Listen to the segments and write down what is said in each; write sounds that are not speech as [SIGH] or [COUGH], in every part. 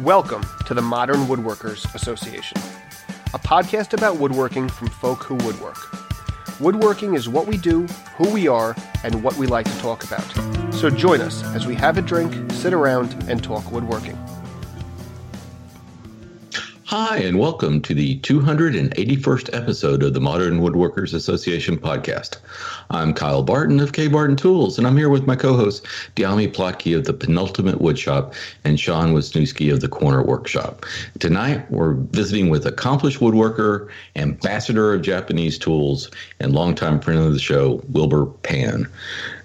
Welcome to the Modern Woodworkers Association, a podcast about woodworking from folk who woodwork. Woodworking is what we do, who we are, and what we like to talk about. So join us as we have a drink, sit around, and talk woodworking. Hi, and welcome to the 281st episode of the Modern Woodworkers Association podcast. I'm Kyle Barton of K Barton Tools, and I'm here with my co host, Dyami Plotke of the Penultimate Woodshop and Sean Wisniewski of the Corner Workshop. Tonight, we're visiting with accomplished woodworker, ambassador of Japanese tools, and longtime friend of the show, Wilbur Pan.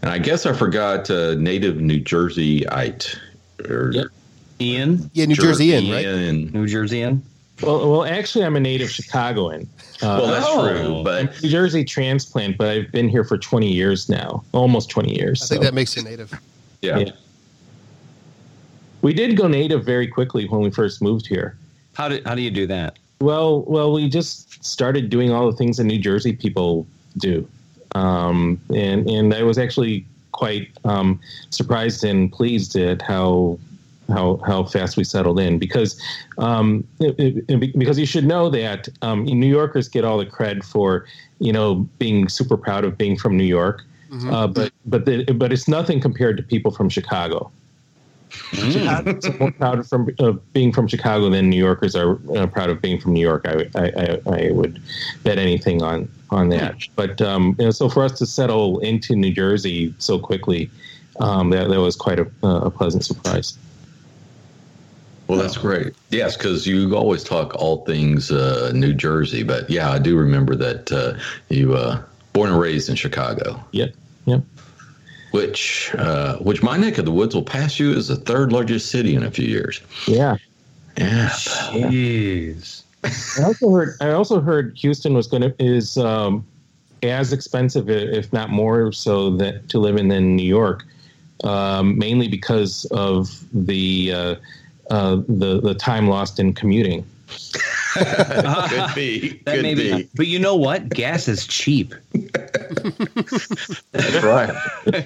And I guess I forgot uh, native New Jerseyite. Or Yep. Ian, Yeah, New Jersey in, right? Ian. New Jerseyan. Well, well, actually, I'm a native Chicagoan. Uh, Well, that's Oh. true, but I'm a New Jersey transplant, but I've been here for 20 years now, almost 20 years. I think that makes you native. yeah. Yeah. we did go native very quickly when we first moved here. How do how do you do that? Well, well, we just started doing all the things that New Jersey people do, um, and and I was actually quite um, surprised and pleased at how how how fast we settled in because um, it- it- because you should know that um, New Yorkers get all the cred for you know being super proud of being from New York, uh, but but the, but it's nothing compared to people from Chicago. Chicago's more proud from uh, being from Chicago than New Yorkers are uh, proud of being from New York. I, I, I, I would bet anything on on that. But um, you know, so for us to settle into New Jersey so quickly, um, that that was quite a, a pleasant surprise. Well, that's great. Yes, because you always talk all things uh, New Jersey, but yeah, I do remember that uh, you uh, born and raised in Chicago, Yep, yep. which uh, which my neck of the woods will pass you as the third largest city in a few years. Yeah. Yeah, Jeez. I also heard. I also heard Houston was going to is um, as expensive, if not more so, that to live in than New York, um, mainly because of the uh, the the time lost in commuting. [LAUGHS] could be. That could may be. be. But you know what? Gas is cheap. [LAUGHS] That's right.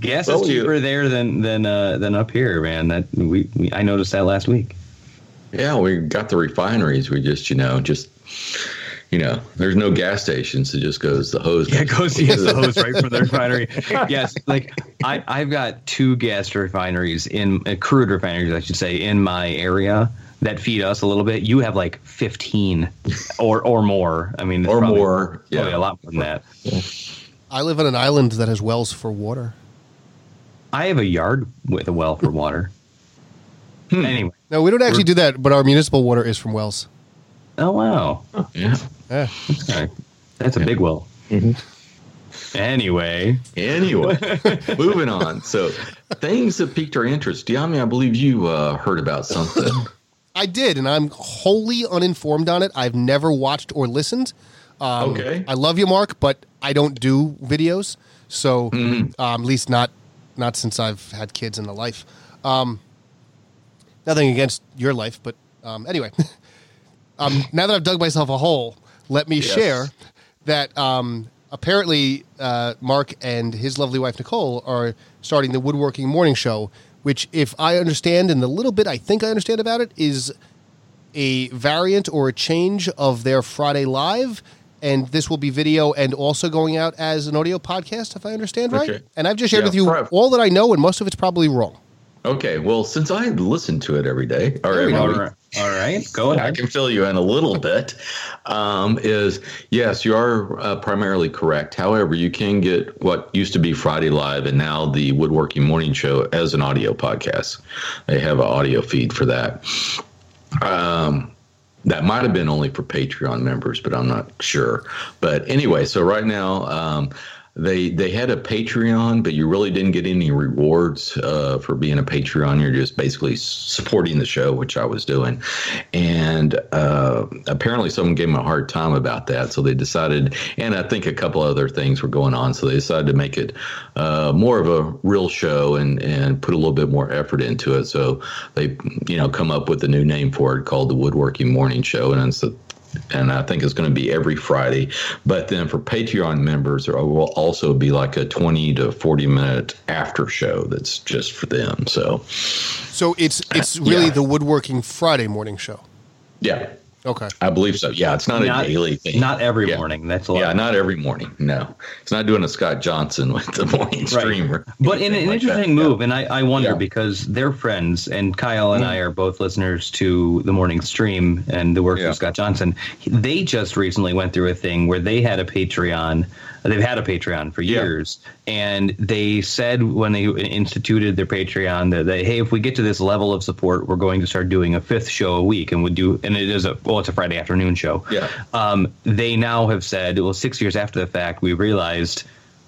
Gas Well, is you- cheaper there than than uh, than up here, man. That we, we I noticed that last week. Yeah, we got the refineries. We just, you know, just, you know, there's no gas stations. It just goes the hose. Yeah, goes to the hose right from the refinery. [LAUGHS] yes, like I, I've got two gas refineries in uh, crude refineries, I should say, in my area that feed us a little bit. You have like fifteen or or more. I mean, or probably- more. Probably Yeah, a lot more than that. I live on an island that has wells for water. I have a yard with a well for water. Hmm. Anyway, No, we don't actually do that, but our municipal water is from wells. Oh wow, yeah. Yeah. Okay. that's a big well. Anyway, Anyway, [LAUGHS] moving on. So, things that piqued our interest. Dyami, I believe you uh, heard about something. I did, and I'm wholly uninformed on it. I've never watched or listened. Um, Okay. I love you, Mark, but I don't do videos. So, Mm-hmm. um, at least not not since I've had kids in the life. Um, nothing against your life, but um, anyway. [LAUGHS] um, now that I've dug myself a hole, let me Yes. share that um, apparently uh, Mark and his lovely wife Nicole are starting the Woodworking Morning Show, which, if I understand, and the little bit I think I understand about it, is a variant or a change of their Friday Live. And this will be video and also going out as an audio podcast, if I understand right. Okay. And I've just shared Yeah, with you prob- all that I know, and most of it's probably wrong. Okay, well, since I listen to it every day, or There we every go. all right, all right, go [LAUGHS] ahead. I can fill you in a little bit. Um, is yes, you are uh, primarily correct. However, you can get what used to be Friday Live and now the Woodworking Morning Show as an audio podcast. They have an audio feed for that. Um, that might have been only for Patreon members, but I'm not sure. But anyway, so right now, um, they they had a Patreon, but you really didn't get any rewards uh, for being a Patreon. You're just basically supporting the show, which I was doing. And uh, apparently, someone gave them a hard time about that, so they decided. And I think a couple other things were going on, so they decided to make it uh, more of a real show and and put a little bit more effort into it. So they, you know, come up with a new name for it called the Woodworking Morning Show, and it's a and I think it's going to be every Friday. But then for Patreon members, there will also be like a 20 to 40 minute after show that's just for them. So, So it's it's [CLEARS THROAT] really Yeah. the woodworking Friday morning show. yeah, Okay. I believe so. Yeah, it's not, Not- a daily thing. Not every Yeah. morning. That's a lot. Yeah, not every morning. No, it's not doing a Scott Johnson with the morning Right. streamer. But in an like interesting that. move, and I, I wonder Yeah. Mm. because they're friends, and Kyle and I are both listeners to the morning stream and the work Yeah. of Scott Johnson. They just recently went through a thing where they had a Patreon. They've had a Patreon for Yeah. years, and they said when they instituted their Patreon that they, hey, if we get to this level of support, we're going to start doing a fifth show a week, and would do, and it is a well, it's a Friday afternoon show. Yeah. Um, they now have said, well, six years after the fact, we realized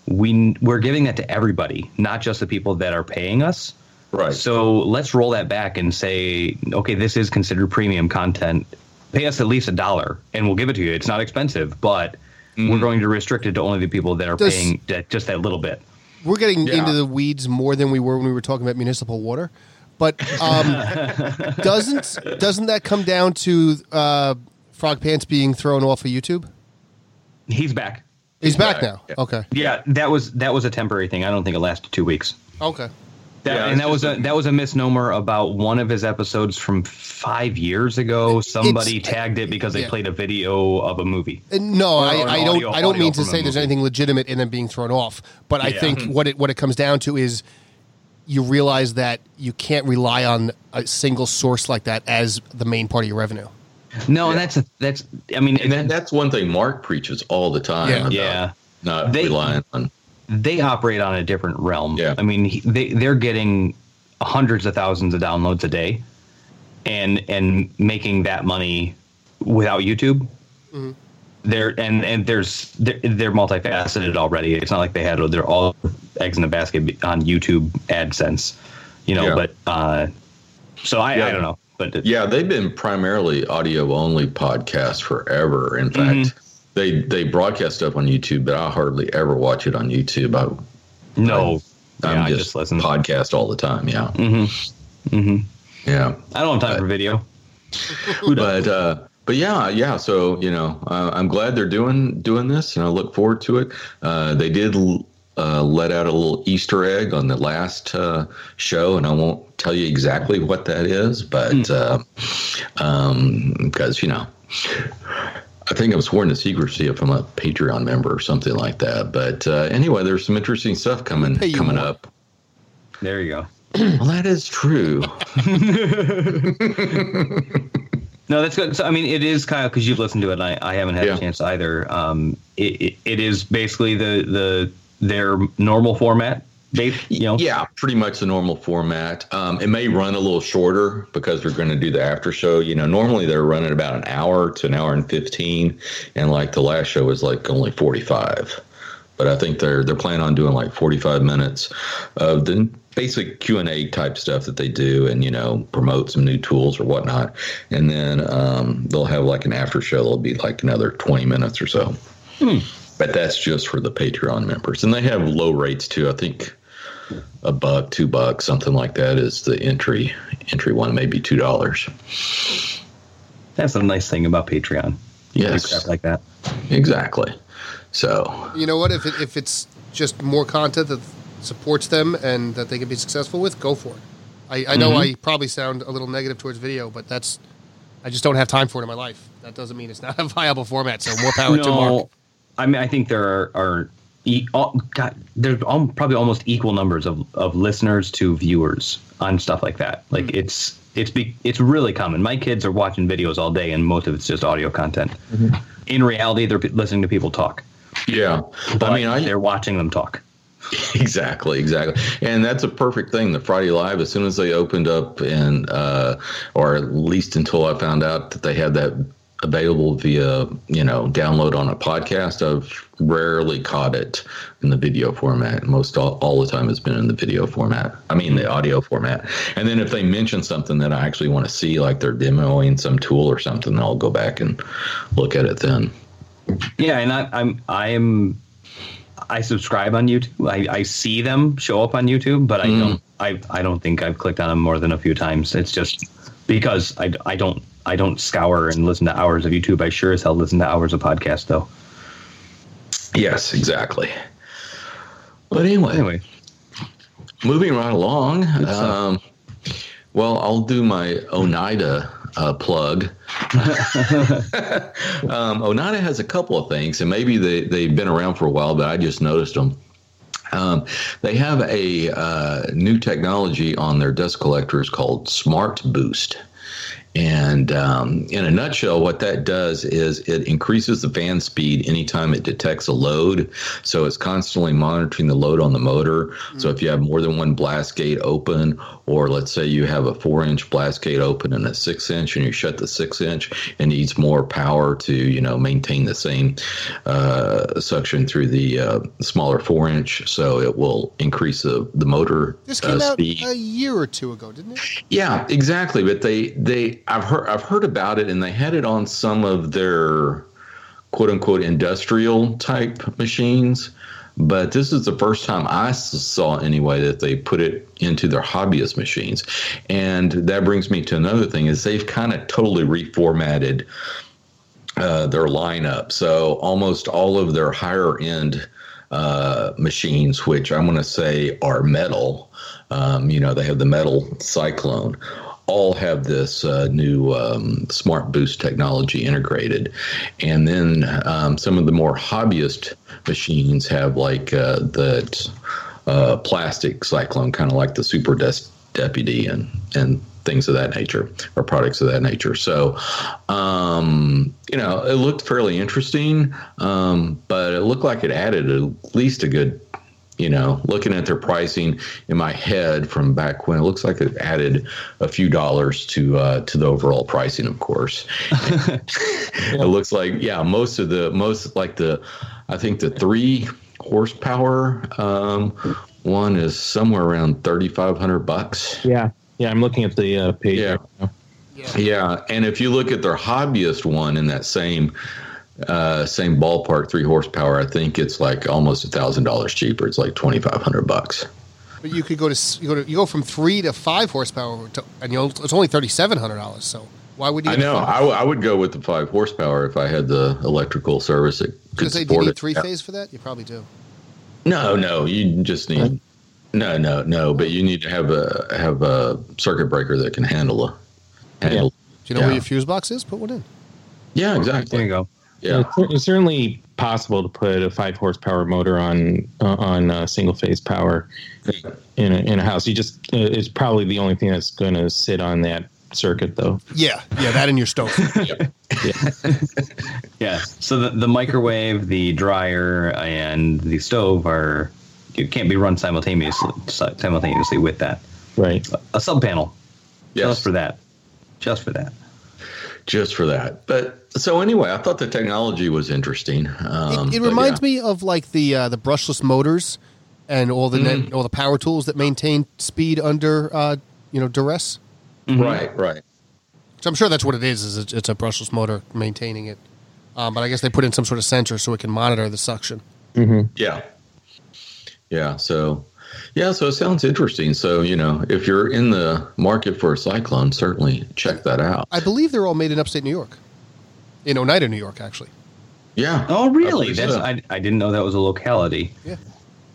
we we're giving that to everybody, not just the people that are paying us. Right. So let's roll that back and say, okay, this is considered premium content. Pay us at least a dollar, and we'll give it to you. It's not expensive, but we're going to restrict it to only the people that are Does- paying that, just that little bit. We're getting Yeah. into the weeds more than we were when we were talking about municipal water. But um, [LAUGHS] doesn't doesn't that come down to uh, FrogPants being thrown off of YouTube? He's back. He's, back, back, now. yeah. Okay. Yeah, that was that was a temporary thing. I don't think it lasted two weeks. Okay. That, Yeah, and that was just a that was a misnomer about one of his episodes from five years ago. Somebody tagged it because they yeah. played a video of a movie. Uh, No, I, I don't. audio- I don't mean to say there's anything legitimate in them being thrown off, but I Yeah. think what it what it comes down to is you realize that you can't rely on a single source like that as the main part of your revenue. No, and that's a, that's. I mean, And that, that's one thing Mark preaches all the time. Yeah. about Yeah. Not They- relying on. They operate on a different realm. Yeah. I mean, they they're getting hundreds of thousands of downloads a day, and and making that money without YouTube. They're and and there's they're, they're multifaceted already. It's not like they had they're all eggs in a basket on YouTube AdSense, you know. Yeah. But uh, so I, I don't know, but Yeah, they've been primarily audio only podcasts forever. In fact, Mm-hmm. They they broadcast stuff on YouTube, but I hardly ever watch it on YouTube. I, no, I'm yeah, I just, just listen. podcast all the time. Yeah, Mm-hmm. Mm-hmm. yeah. I don't have time for video. [LAUGHS] Who does? but uh, but yeah, yeah. So you know, uh, I'm glad they're doing doing this, and I look forward to it. Uh, they did uh, let out a little Easter egg on the last uh, show, and I won't tell you exactly what that is, but Hmm. uh, um, because you know. I think I'm sworn to secrecy if I'm a Patreon member or something like that. But uh, anyway, there's some interesting stuff coming Pay coming more. up. there you go. Well, that is true. [LAUGHS] [LAUGHS] No, that's good. So, I mean, it is Kyle because you've listened to it. and I, I haven't had Yeah. a chance either. Um, it, it, it is basically the the their normal format. They, you know, Yeah, pretty much the normal format. Um, it may run a little shorter because we're going to do the after show. You know, normally they're running about an hour to an hour and fifteen, and like the last show was like only forty five. But I think they're they're planning on doing like forty five minutes of the basic Q and A type stuff that they do, and you know, promote some new tools or whatnot. And then um, they'll have like an after show. It'll be like another twenty minutes or so. But that's just for the Patreon members, and they have low rates too. I think a buck, two bucks, something like that is the entry entry one, maybe two dollars. that's the nice thing about Patreon. You Yes. crap like that. Exactly. So You know what? If it, if it's just more content that supports them and that they can be successful with, go for it. I, I know mm-hmm. I probably sound a little negative towards video, but that's I just don't have time for it in my life. That doesn't mean it's not a [LAUGHS] viable format. So more power to Mark. I mean, I think there are, are e- all, God, there's probably almost equal numbers of, of listeners to viewers on stuff like that. Like Hmm. it's it's be, it's really common. My kids are watching videos all day, and most of it's just audio content. Mm-hmm. In reality, they're listening to people talk. yeah, But I mean, I they're watching them talk. [LAUGHS] exactly, exactly, and that's a perfect thing. The Friday Live, as soon as they opened up, and uh, or at least until I found out that they had that available via you know download on a podcast, I've rarely caught it in the video format. Most all, all the time has been in the video format. I mean the audio format. And then if they mention something that I actually want to see, like they're demoing some tool or something, I'll go back and look at it then. Yeah, and I, I'm I am I subscribe on YouTube. I, I see them show up on YouTube, but I Mm. don't I I don't think I've clicked on them more than a few times. It's just because I, I don't I don't scour and listen to hours of YouTube. I sure as hell listen to hours of podcast though. Yes, exactly. But anyway, Anyway, moving right along. Um, well, I'll do my Oneida uh, plug. [LAUGHS] [LAUGHS] um, Oneida has a couple of things, and maybe they, they've been around for a while, but I just noticed them. Um, they have a uh, new technology on their dust collectors called Smart Boost. And um, in a nutshell, what that does is it increases the fan speed anytime it detects a load. So it's constantly monitoring the load on the motor. So if you have more than one blast gate open, or let's say you have a four inch blast gate open and a six inch, and you shut the six inch, it needs more power to you know maintain the same uh, suction through the uh, smaller four inch. So it will increase the the motor This uh, came out speed. a year or two ago, didn't it? Yeah, exactly. But they they I've heard I've heard about it, and they had it on some of their quote unquote industrial type machines. But this is the first time I saw anyway that they put it into their hobbyist machines, and that brings me to another thing: is they've kind of totally reformatted uh, their lineup. So almost all of their higher end uh, machines, which I'm going to say are metal, um, you know, they have the metal Cyclone, all have this uh, new um, Smart Boost technology integrated. And then um, some of the more hobbyist machines have like uh, that uh, plastic Cyclone, kind of like the Super Des- Deputy and, and things of that nature or products of that nature. So, um, you know, it looked fairly interesting, um, but it looked like it added at least a good, you know, looking at their pricing in my head from back when it looks like it added a few dollars to uh, to the overall pricing, of course. [LAUGHS] it looks like yeah, most of the most like the, I think the three horsepower um, one is somewhere around thirty five hundred bucks. Yeah, yeah. I'm looking at the uh, page. Yeah. right now. Yeah, and if you look at their hobbyist one in that same uh, same ballpark, three horsepower, I think it's like almost a thousand dollars cheaper. It's like twenty five hundred bucks. But you could go to you go to you go from three to five horsepower, to, and you know, it's only thirty seven hundred dollars. So why would you? I know. five? I, w- I would go with the five horsepower if I had the electrical service that could Because say, do you support need it. three phase for that? You probably do. No, no, you just need. No, no, no. But you need to have a have a circuit breaker that can handle a handle. Do you know Yeah. where your fuse box is? Put one in. Yeah, exactly. there you go. Yeah. It's, it's certainly possible to put a five horsepower motor on uh, on uh, single phase power in a, in a house. You just uh, it's probably the only thing that's going to sit on that circuit, though. Yeah, yeah, that in your stove. [LAUGHS] [LAUGHS] Yeah. So the, the microwave, the dryer, and the stove are you can't be run simultaneously simultaneously with that. Right. A sub panel Yes. just for that. Just for that. Just for that. But so anyway, I thought the technology was interesting. Um, it it reminds yeah. me of like the uh, the brushless motors and all the Mm-hmm. net, all the power tools that maintain speed under uh, you know duress. Right, right. So I'm sure that's what it is. Is it's, it's a brushless motor maintaining it. Um, but I guess they put in some sort of sensor so it can monitor the suction. Yeah. Yeah. So, yeah. So it sounds interesting. So, you know, if you're in the market for a cyclone, certainly check that out. I believe they're all made in upstate New York, in Oneida, New York, actually. Yeah. Oh, really? believe That's so. I, I didn't know that was a locality. Yeah.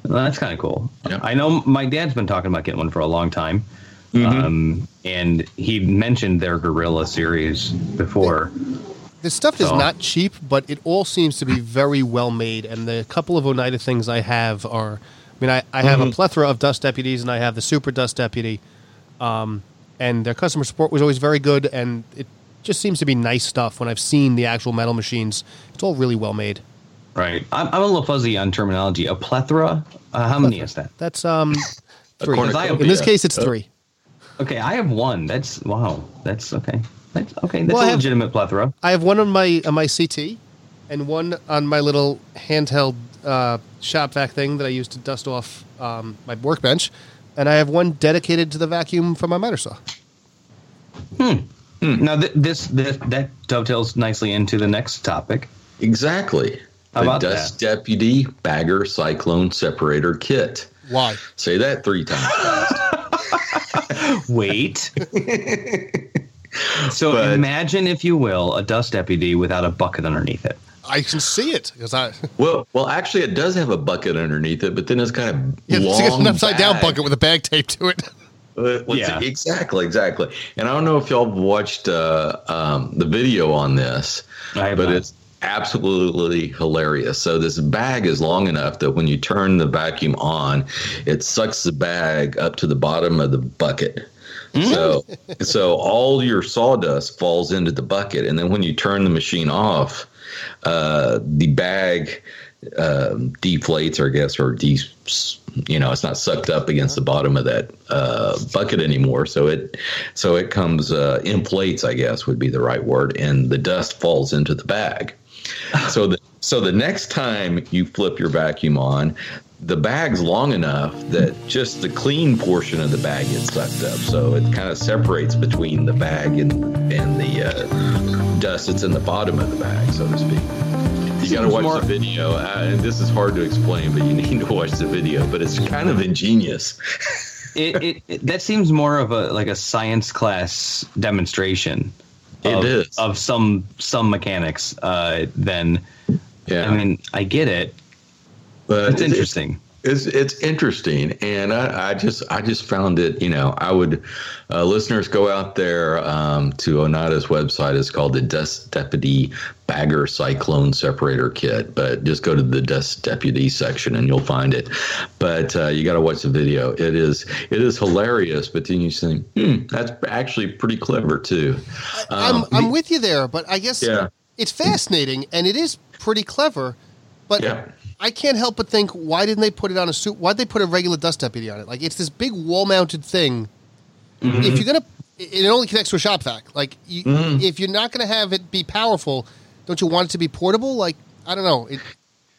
Well, that's kind of cool. Yeah. I know my dad's been talking about getting one for a long time. Um, and he mentioned their Gorilla series before. This stuff is So- not cheap, but it all seems to be very well made. And the couple of Oneida things I have are, I mean, I, I have a plethora of dust deputies, and I have the Super Dust Deputy. Um, and their customer support was always very good, and it just seems to be nice stuff. When I've seen the actual metal machines, it's all really well made. Right. I'm, I'm a little fuzzy on terminology. A plethora? Uh, how many is that? That's um [LAUGHS] three. cornucopia. In this case, it's three. Okay, I have one. That's wow. That's okay. That's okay. That's Well, I a have- legitimate plethora. I have one on my on my CT, and one on my little handheld uh, shop vac thing that I use to dust off um, my workbench, and I have one dedicated to the vacuum for my miter saw. Now th- this, this that dovetails nicely into the next topic. Exactly. How the about Dust Deputy Bagger Cyclone Separator Kit. Why? Say that three times. [LAUGHS] Wait. [LAUGHS] So But- imagine, if you will, a dust deputy without a bucket underneath it. I can see it because I [LAUGHS] Well, well, actually, it does have a bucket underneath it, but then it's kind of a yeah, it's an upside down bucket with a bag taped to it. [LAUGHS] Uh, Yeah. it- exactly, exactly. And I don't know if y'all watched uh, um, the video on this, but not. it's absolutely hilarious. So this bag is long enough that when you turn the vacuum on, it sucks the bag up to the bottom of the bucket. So, so all your sawdust falls into the bucket, and then when you turn the machine off, uh, the bag um, deflates, or I guess, or de- you know, it's not sucked up against the bottom of that uh, bucket anymore. So it, so it comes uh, inflates, I guess, would be the right word, and the dust falls into the bag. [LAUGHS] So the so the next time you flip your vacuum on, the bag's long enough that just the clean portion of the bag gets sucked up. So it kind of separates between the bag and and the uh, dust that's in the bottom of the bag, so to speak. You got to watch more- the video, uh, and this is hard to explain, but you [LAUGHS] need to watch the video. But it's kind of ingenious. [LAUGHS] It, it, it that seems more of a like a science class demonstration. It of, is. of some some mechanics uh, than Yeah, I mean I get it. but It's interesting. It's it's interesting, and I, I just I just found it. You know, I would uh, listeners go out there um, to Oneida's website. It's called the Dust Deputy Bagger Cyclone Separator Kit. But just go to the Dust Deputy section and you'll find it. But uh, you got to watch the video. It is it is hilarious. But then you think, hmm, that's actually pretty clever too. I'm Um, I'm with you there, but I guess Yeah. it's fascinating and it is pretty clever. But Yeah. I can't help but think, why didn't they put it on a suit? Why'd they put a regular dust deputy on it? Like it's this big wall-mounted thing. Mm-hmm. If you're gonna, it only connects to a shop vac. Like you, Mm-hmm. if you're not gonna have it be powerful, don't you want it to be portable? Like I don't know. It,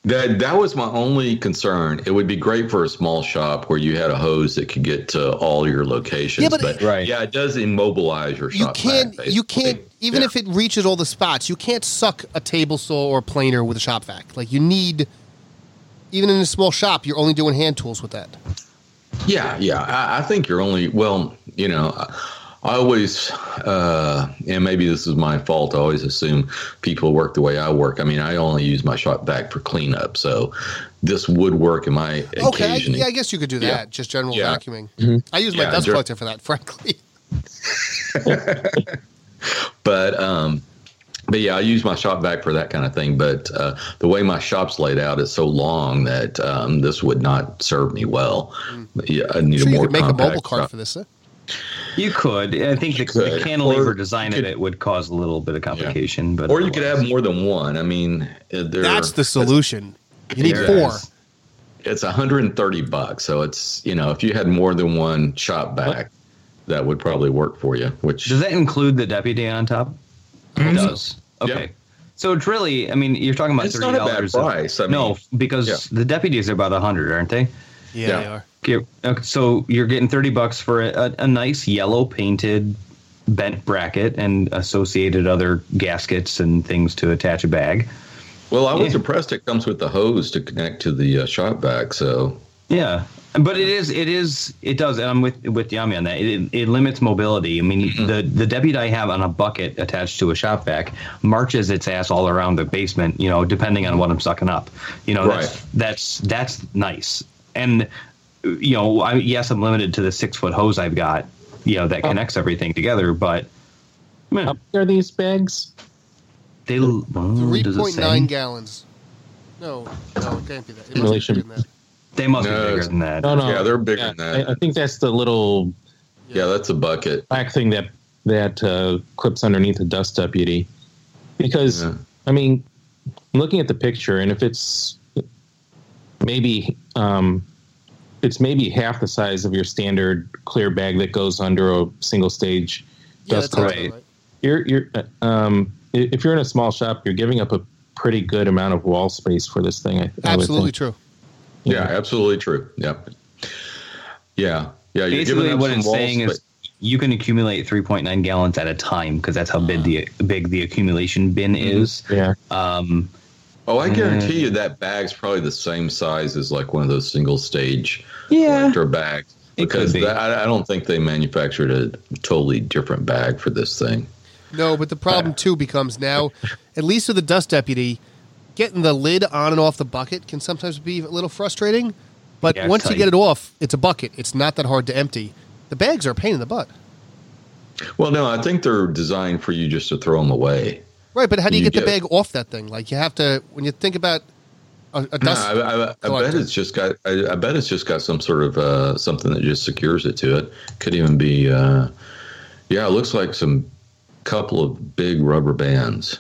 That that was my only concern. It would be great for a small shop where you had a hose that could get to all your locations. Yeah, but- Right. yeah, it does immobilize your you shop. can't vac, you can't even Yeah. if it reaches all the spots you can't suck a table saw or a planer with a shop vac like you need even in a small shop you're only doing hand tools with that Yeah, yeah. I, I think you're only well. You know, I, I always, uh, and maybe this is my fault. I always assume people work the way I work. I mean, I only use my shop vac for cleanup, so this would work in my okay I, yeah i guess you could do that Yeah. just general Yeah. vacuuming i use my Yeah, dust ger- collector for that [LAUGHS] frankly [LAUGHS] but um but yeah, I use my shop vac for that kind of thing. But uh, the way my shop's laid out is so long that um, this would not serve me well. Yeah, I need sure a you could make a mobile cart shop. for this huh? You could. I think the, the cantilever Or design you of it would cause a little bit of complication, but Or you could have more than one. I mean, uh, there, that's the solution you need Yeah. four It's 130 bucks. So it's you know if you had more than one shop vac, that would probably work for you. Which Does that include the deputy on top? It does. Okay. Yeah. So it's really, I mean, you're talking about It's thirty not a bad dollars. price. I no, because yeah. the deputies are about a hundred, aren't they? yeah, Yeah. they are Okay, okay, so you're getting thirty bucks for a, a, a nice yellow painted bent bracket and associated other gaskets and things to attach a bag. well, I was Yeah. impressed. It comes with the hose to connect to the uh, shop vac. So Yeah, but it is it is it does, and I'm with with Yami on that. It, it limits mobility. I mean, Mm-hmm. the the deputy I have on a bucket attached to a shop vac marches its ass all around the basement. You know, depending on what I'm sucking up. You know, that's Right. that's that's nice. And you know, I, yes, I'm limited to the six foot hose I've got. You know, that Oh. connects everything together, but. Man, How big are these bags? they well, three does it point say? nine gallons no no it can't be that it must be Relation- bigger than that. They must No, be bigger than that. No, no. Yeah, they're bigger Yeah, than that. I, I think that's the little yeah, that's a bucket. black thing that that uh, clips underneath the dust deputy. Because Yeah. I mean, I'm looking at the picture, and if it's maybe um, it's maybe half the size of your standard clear bag that goes under a single stage yeah dust that's collector. right. right. You're you're uh, um, if you're in a small shop, you're giving up a pretty good amount of wall space for this thing. I, I would absolutely think. true Yeah, absolutely true. Yep. Yeah, yeah. You're Basically, what some it's wall saying is you can accumulate 3.9 gallons at a time because that's how big the big the accumulation bin Mm-hmm. is. Yeah. Um, Oh, I Mm. guarantee you that bag's probably the same size as like one of those single stage Yeah. collector bags. Because be. that, I I don't think they manufactured a totally different bag for this thing. No, but the problem too becomes now, at least with the dust deputy, getting the lid on and off the bucket can sometimes be a little frustrating. But Yeah, it's once you get it off, it's a bucket. It's not that hard to empty. The bags are a pain in the butt. Well, no, I think they're designed for you just to throw them away. Right, but how do you, You get, the bag off that thing? Like you have to when you think about a, a No, dust. I, I, I bet it's just got. I, I bet it's just got some sort of uh, something that just secures it to it. Could even be. Uh, yeah, it looks like some couple of big rubber bands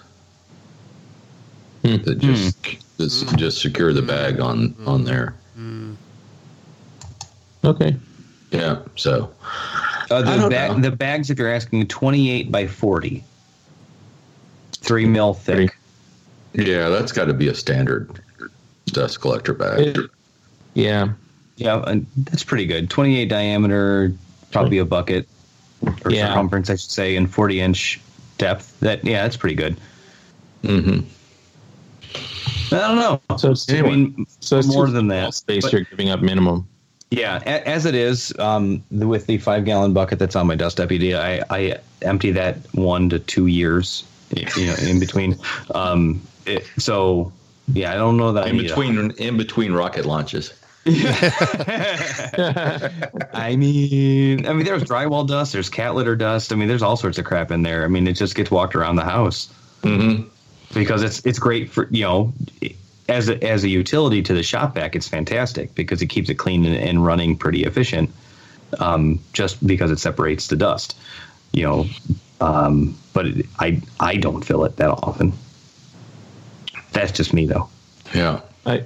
Hmm. that just hmm. just, hmm. just secure the bag on on there. Okay. Yeah. So Uh, the, don't bag, the bags, if you're asking, 28 by 40, three mil thick. yeah, that's got to be a standard dust collector bag. It- yeah. Yeah, and that's pretty good. 28 diameter, probably a bucket or Yeah. circumference, I should say, and 40 inch depth. That yeah, that's pretty good. hmm I don't know. So it's I mean, so it's more than that. space but- you're giving up minimum. Yeah, a- as it is, um, the- with the five gallon bucket that's on my dust deputy, I, I empty that one to two years, you know, in between. Um, it, so yeah, I don't know that I In need a- between in between rocket launches. [LAUGHS] I mean, I mean, there's drywall dust, there's cat litter dust. I mean, there's all sorts of crap in there. I mean, it just gets walked around the house hmm because it's it's great for you know as a, as a utility to the shop vac. It's fantastic because it keeps it clean and, and running pretty efficient. Um, just because it separates the dust, you know. Um, but it, I I don't fill it that often. That's just me though. Yeah. I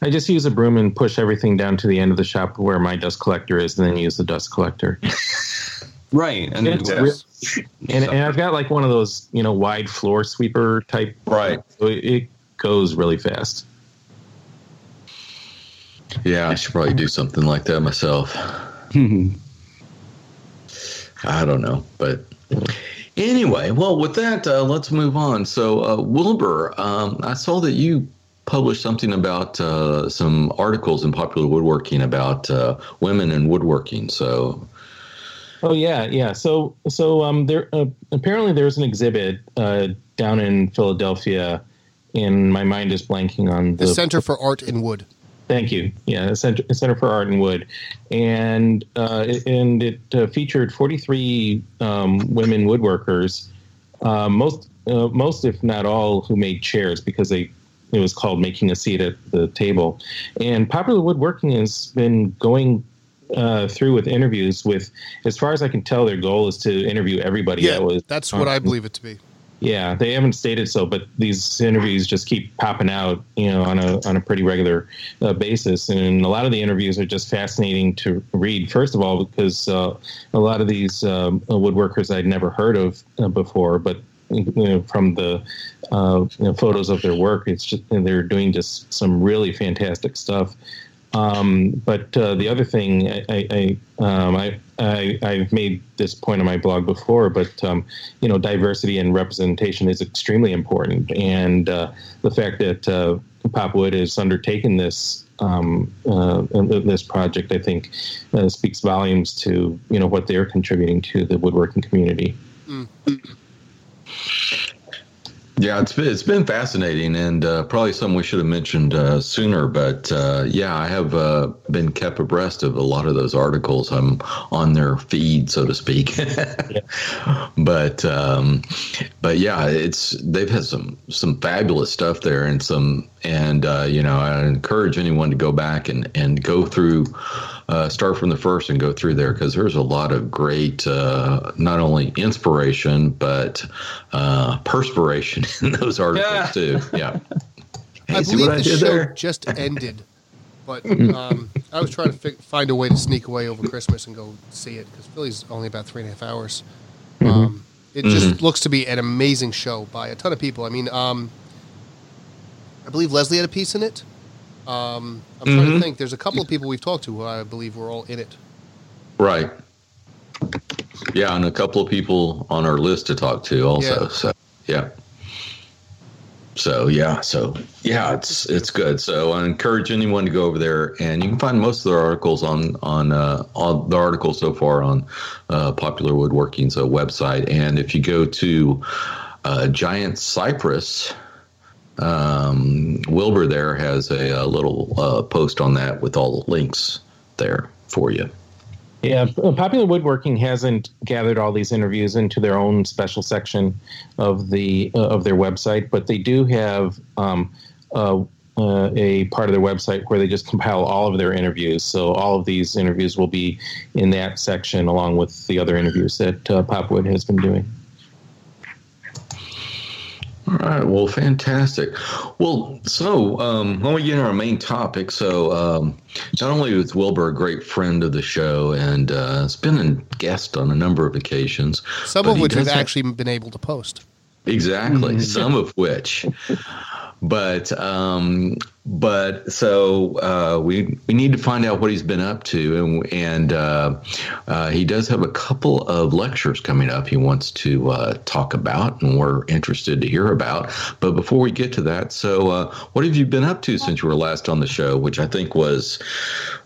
I just use a broom and push everything down to the end of the shop where my dust collector is, and then use the dust collector. [LAUGHS] Right, and re- and, and I've got like one of those, you know, wide floor sweeper type. Right. So it, it goes really fast. Yeah, I should probably do something like that myself. [LAUGHS] I don't know, but anyway. Well, with that, uh, let's move on. So, uh, Wilbur, um, I saw that you published something about uh, some articles in Popular Woodworking about uh, women in woodworking. So, Oh yeah, yeah. So so um, there uh, apparently there's an exhibit uh, down in Philadelphia, and my mind is blanking on the the Center for Art in Wood. Thank you. Yeah, the Center, Center for Art in Wood, and uh, it, and it uh, featured 43 um, women woodworkers, uh, most uh, most if not all who made chairs because they it was called making a seat at the table, and popular woodworking has been going. Uh, through with interviews with, as far as I can tell, their goal is to interview everybody Yeah, that was. that's what I believe it to be. yeah, they haven't stated so, but these interviews just keep popping out, you know, on a on a pretty regular uh, basis, and a lot of the interviews are just fascinating to read. First of all, because uh, a lot of these um, woodworkers I'd never heard of uh, before, but you know, from the uh, you know, photos of their work, it's just they're doing just some really fantastic stuff. Um, but uh, the other thing, I, I, um, I, I, I've made this point on my blog before, but um, you know, diversity and representation is extremely important, and uh, the fact that uh, Popwood has undertaken this um, uh, this project, I think, uh, speaks volumes to you know what they're contributing to the woodworking community. Yeah, it's been, it's been fascinating and uh, probably something we should have mentioned uh, sooner. But uh, yeah, I have uh, been kept abreast of a lot of those articles. I'm on their feed, so to speak. [LAUGHS] But um, but yeah, it's they've had some some fabulous stuff there, and some and uh, you know I encourage anyone to go back and and go through. Uh, start from the first and go through there because there's a lot of great, uh, not only inspiration but uh, perspiration [LAUGHS] in those articles Yeah. too. Yeah. [LAUGHS] Hey, I see believe what the did show just ended, but Mm-hmm. um, I was trying to fi- find a way to sneak away over Christmas and go see it because Philly's only about three and a half hours. Mm-hmm. Um, it just looks to be an amazing show by a ton of people. I mean, um, I believe Leslie had a piece in it. Um, I'm trying Mm-hmm. to think. There's a couple of people we've talked to who I believe were all in it. Right. Yeah, and a couple of people on our list to talk to also. Yeah. So yeah. so yeah, so yeah, it's it's good. So I encourage anyone to go over there, and you can find most of their articles on on uh, on the articles so far on uh, Popular Woodworking's uh, website. And if you go to uh, Giant Cypress, um, Wilbur there has a, a little uh, post on that with all the links there for you. Yeah, Popular Woodworking hasn't gathered all these interviews into their own special section of the uh, of their website, but they do have um, uh, uh, a part of their website where they just compile all of their interviews. So all of these interviews will be in that section along with the other interviews that uh, Popwood has been doing. All right. Well, fantastic. Well, so um, when we get into our main topic, so um, not only is Wilbur a great friend of the show and uh, has been a guest on a number of occasions, Some of which we've actually been able to post. Exactly. Some of which. But um, but so uh, we we need to find out what he's been up to, and and uh, uh, he does have a couple of lectures coming up he wants to uh, talk about, and we're interested to hear about. But before we get to that, so uh, what have you been up to since you were last on the show, which I think was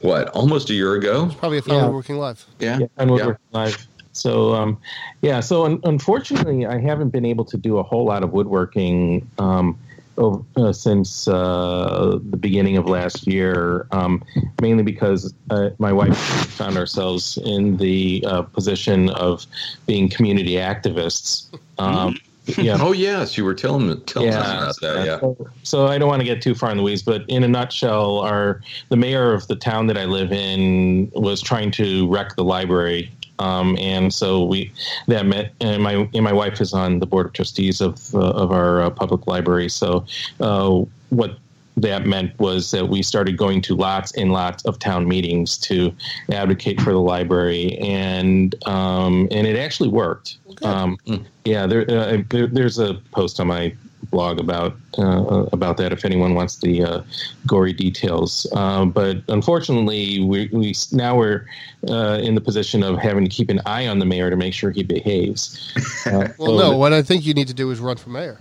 what almost a year ago? Probably a final Yeah. working live. Yeah, Yeah, and Woodworking Live. So, um, yeah, so un- unfortunately, I haven't been able to do a whole lot of woodworking um, over, uh, since uh, the beginning of last year, um, mainly because uh, my wife found ourselves in the uh, position of being community activists. Um, yeah, Oh yes, you were telling telling us about that. Yeah. so, so I don't want to get too far in the weeds, but in a nutshell, our the mayor of the town that I live in was trying to wreck the library. Um, and so we that met, and my and my wife is on the board of trustees of uh, of our uh, public library. So uh, what that meant was that we started going to lots and lots of town meetings to advocate for the library, and um, and it actually worked. Um, yeah, there, uh, there, there's a post on my blog about uh, about that if anyone wants the uh, gory details. Um, but unfortunately, we, we now we're uh, in the position of having to keep an eye on the mayor to make sure he behaves. [LAUGHS] Uh, Well, so no, what I think you need to do is run for mayor.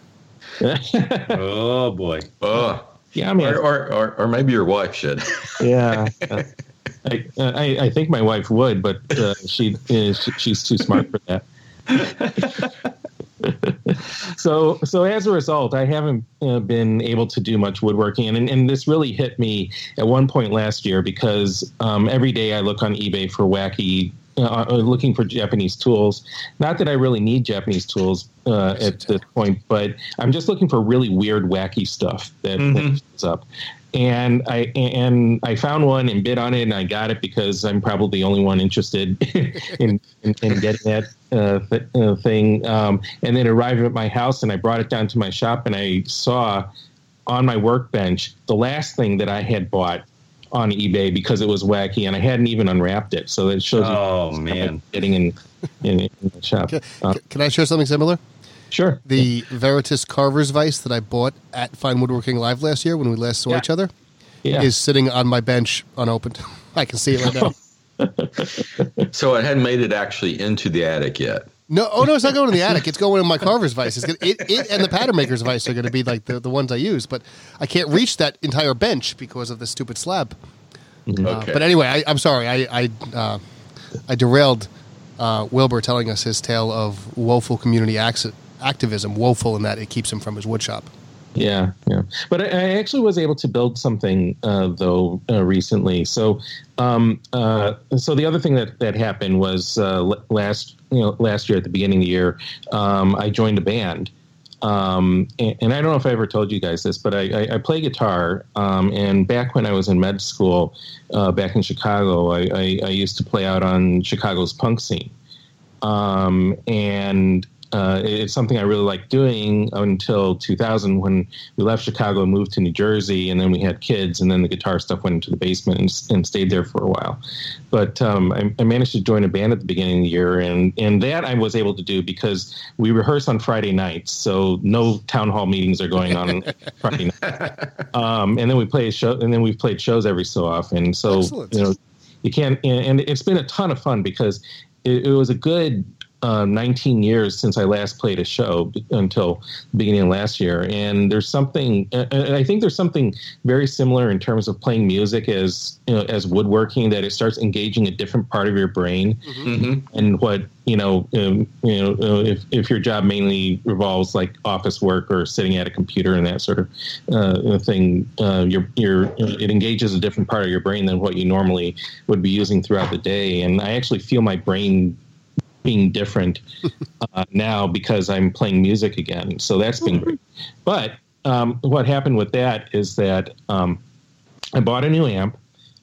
[LAUGHS] Oh boy. Oh, yeah, I mean, or, or, or, or maybe your wife should. [LAUGHS] yeah. Uh, I, I, I think my wife would, but uh, she, uh, she she's too smart for that. So so as a result, I haven't uh, been able to do much woodworking, and and this really hit me at one point last year because um, every day I look on eBay for wacky. Uh, uh, looking for Japanese tools. Not that I really need Japanese tools uh, at this point, but I'm just looking for really weird, wacky stuff that, that shows up and I and I found one and bid on it, and I got it because I'm probably the only one interested [LAUGHS] in, in, in getting that uh, th- uh, thing. Um, and then arrived at my house, and I brought it down to my shop, and I saw on my workbench the last thing that I had bought on eBay because it was wacky, and I hadn't even unwrapped it. So it shows Oh you man. getting in, in, in the shop. Can, Uh, can I share something similar? sure. The Veritas Carver's Vice that I bought at Fine Woodworking Live last year when we last saw Yeah. each other Yeah. is sitting on my bench unopened. [LAUGHS] I can see it right now. [LAUGHS] So it hadn't made it actually into the attic yet. No, oh no, it's not going in the attic. It's going in my carver's vice. It's gonna, it, it and the pattern maker's vice are going to be like the, the ones I use, but I can't reach that entire bench because of the stupid slab. Uh, but anyway, I, I'm sorry. I I, uh, I derailed uh, Wilbur telling us his tale of woeful community activism. Woeful in that it keeps him from his wood shop. Yeah, yeah. But I, I actually was able to build something uh, though uh, recently. So, um, uh, so the other thing that that happened was uh, l- last you know last year at the beginning of the year, um, I joined a band. Um, and, and I don't know if I ever told you guys this, but I, I, I play guitar. Um, and back when I was in med school, uh, back in Chicago, I, I, I used to play out on Chicago's punk scene um, and uh, it's something I really liked doing until 2000 when we left Chicago and moved to New Jersey, and then we had kids, and then the guitar stuff went into the basement and, and stayed there for a while. But um, I, I managed to join a band at the beginning of the year, and and that I was able to do because we rehearse on Friday nights, so no town hall meetings are going on [LAUGHS] Friday night. Um, and then we play a show, and then we've played shows every so often. So Excellent. you know, you can't, and, and it's been a ton of fun because it, it was a good uh, 19 years since I last played a show until the beginning of last year, and there's something. Uh, I think there's something very similar in terms of playing music as you know, as woodworking that it starts engaging a different part of your brain, mm-hmm. and what you know, um, you know, uh, if if your job mainly revolves like office work or sitting at a computer and that sort of uh, thing, uh, your your it engages a different part of your brain than what you normally would be using throughout the day, and I actually feel my brain being different [LAUGHS] uh, now because I'm playing music again. So that's been great. But um, what happened with that is that um, I bought a new amp.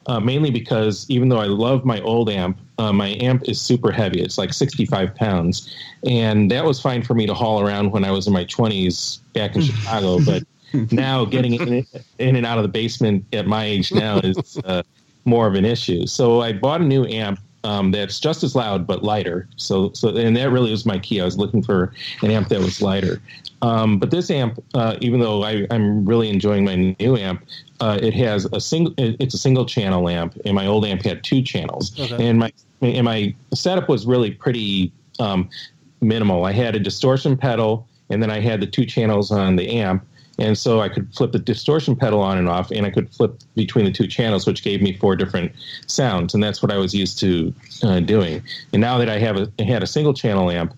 Uh, mainly because even though I love my old amp, uh, my amp is super heavy. It's like 65 pounds. And that was fine for me to haul around when I was in my 20s back in [LAUGHS] Chicago. But now getting in, in, and out of the basement at my age now is uh, more of an issue. So I bought a new amp um, that's just as loud but lighter. So, so and that really was my key. I was looking for an amp that was lighter. Um, but this amp, uh, even though I, am really enjoying my new amp, uh, it has a single. It's a single channel amp, and my old amp had two channels. Okay. And my and my setup was really pretty um, minimal. I had a distortion pedal, and then I had the two channels on the amp and so I could flip the distortion pedal on and off, and I could flip between the two channels, which gave me four different sounds. And that's what I was used to uh, doing. And now that I have had a single channel amp,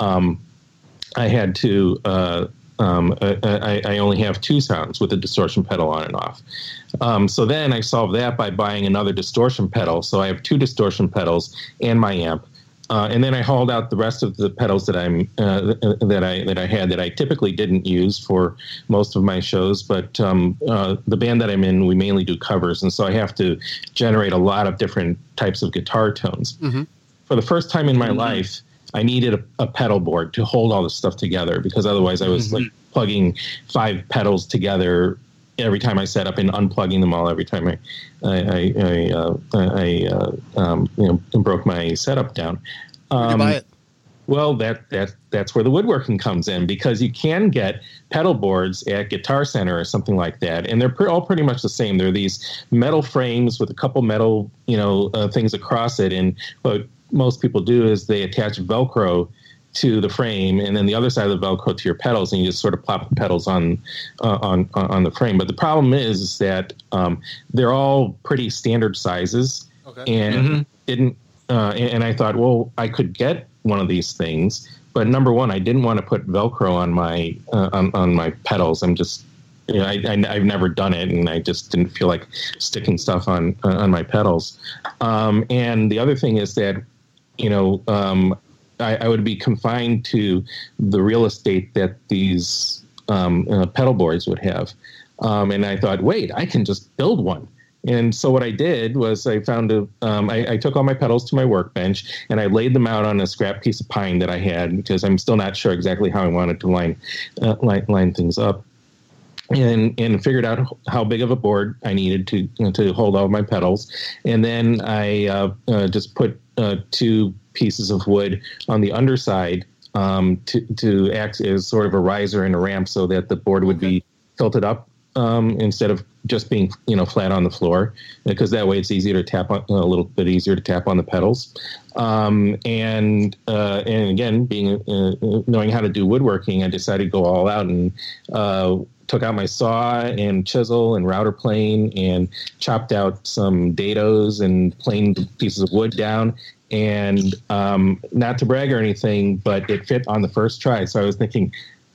um, I had to. Uh, um, I, I, only have two sounds with the distortion pedal on and off. Um, so then I solved that by buying another distortion pedal. So I have two distortion pedals and my amp. Uh, and then I hauled out the rest of the pedals that I'm uh, that I that I had that I typically didn't use for most of my shows. But um, uh, the band that I'm in, we mainly do covers, and so I have to generate a lot of different types of guitar tones. Mm-hmm. For the first time in my mm-hmm. life, I needed a, a, pedal board to hold all this stuff together because otherwise I was mm-hmm. like plugging five pedals together every time I set up and unplugging them all every time I I I, uh, I uh, um, you know broke my setup down. Um, buy it? Well, that that that's where the woodworking comes in because you can get pedal boards at Guitar Center or something like that, and they're pre- all pretty much the same. They're these metal frames with a couple metal you know uh, things across it, and what most people do is they attach Velcro to the frame, and then the other side of the Velcro to your pedals, and you just sort of plop the pedals on uh, on on the frame. But the problem is, is that um, they're all pretty standard sizes, okay. and mm-hmm. didn't. Uh, and, and I thought, well, I could get one of these things, but number one, I didn't want to put Velcro on my uh, on, on my pedals. I'm just you know, I, I, have never done it, and I just didn't feel like sticking stuff on uh, on my pedals. Um, and the other thing is that, you know, um, I, I, would be confined to the real estate that these um, uh, pedal boards would have. Um, and I thought, wait, I can just build one. And so what I did was I found a, um, I, I, took all my pedals to my workbench and I laid them out on a scrap piece of pine that I had because I'm still not sure exactly how I wanted to line, uh, line, line things up. And, and figured out how big of a board I needed to you know, to hold all my pedals, and then I uh, uh, just put uh, two pieces of wood on the underside um, to, to act as sort of a riser and a ramp so that the board would okay. be tilted up um, instead of just being you know flat on the floor because that way it's easier to tap on, a little bit easier to tap on the pedals um, and uh, and again being uh, knowing how to do woodworking I decided to go all out and uh, took out my saw and chisel and router plane and chopped out some dados and plain pieces of wood down and um, not to brag or anything, but it fit on the first try. So I was thinking,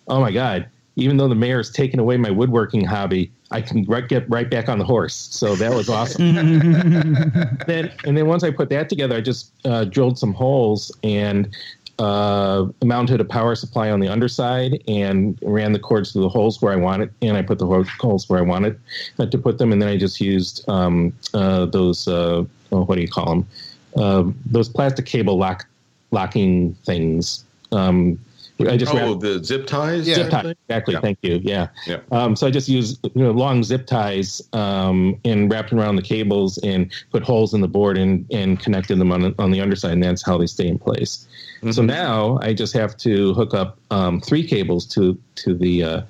oh my god, even though the mayor's taken away my woodworking hobby, I can right, get right back on the horse. So that was awesome. [LAUGHS] then and then once I put that together, I just uh, drilled some holes and uh, mounted a power supply on the underside and ran the cords through the holes where I wanted, and I put the holes where I wanted to put them, and then I just used um, uh, those uh, oh, what do you call them? uh, those plastic cable lock locking things. Um, I just oh the zip ties. Yeah, zip ties. Exactly. Yeah. Thank you. Yeah. Yeah. Um, so I just used you know long zip ties um, and wrapped them around the cables and put holes in the board and and connected them on on the underside, and that's how they stay in place. Mm-hmm. So now I just have to hook up um, three cables to to the uh,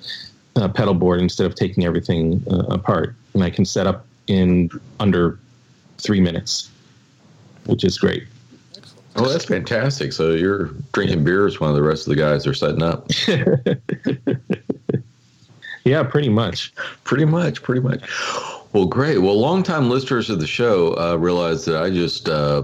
uh, pedal board instead of taking everything uh, apart, and I can set up in under three minutes which is great. Oh, that's fantastic. So you're drinking beers while the rest of the guys are setting up. [LAUGHS] Yeah, pretty much. Pretty much, pretty much. Well, great. Well, longtime listeners of the show uh, realize that I just uh,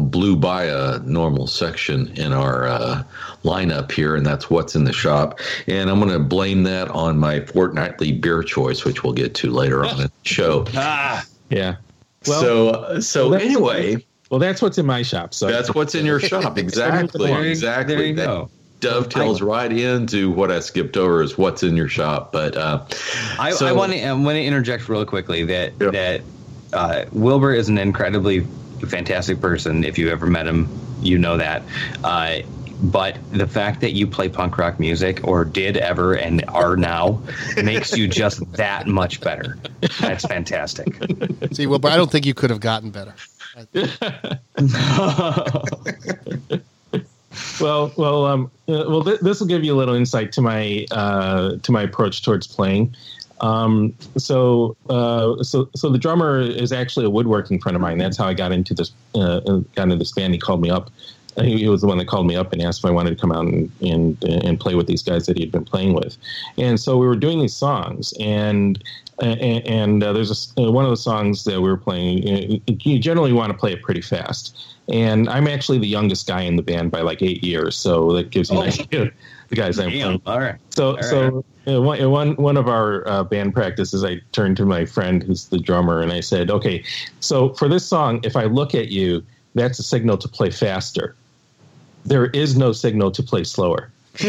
blew by a normal section in our uh, lineup here, and that's what's in the shop. And I'm going to blame that on my fortnightly beer choice, which we'll get to later on in the show. [LAUGHS] Ah, Yeah. so, uh, so well, anyway, Well, that's what's in my shop. So that's what's in your shop. [LAUGHS] Exactly, there exactly. There you That go. dovetails right into what I skipped over is what's in your shop. But uh, I, So- I want to I want to interject real quickly that Yep. that uh, Wilbur is an incredibly fantastic person. If you ever met him, you know that. Uh, but the fact that you play punk rock music or did ever and are now makes you just [LAUGHS] that much better. That's fantastic. See, well, but I don't think you could have gotten better. [LAUGHS] well, well, um, uh, well, th- this will give you a little insight to my uh, to my approach towards playing. Um, so, uh, so, so the drummer is actually a woodworking friend of mine. That's how I got into this. Uh, got into this band. He called me up. Uh, He, he was the one that called me up and asked if I wanted to come out and, and and play with these guys that he had been playing with. And so we were doing these songs, and and, and uh, there's a uh, one of the songs that we were playing. uh, You generally want to play it pretty fast, and I'm actually the youngest guy in the band by like eight years, so that gives you an Oh. idea of the guys I'm. Damn. All right. So, right. so uh, one, uh, one one of our uh, band practices, I turned to my friend who's the drummer, and I said, "Okay, so for this song, if I look at you, that's a signal to play faster. There is no signal to play slower." [LAUGHS]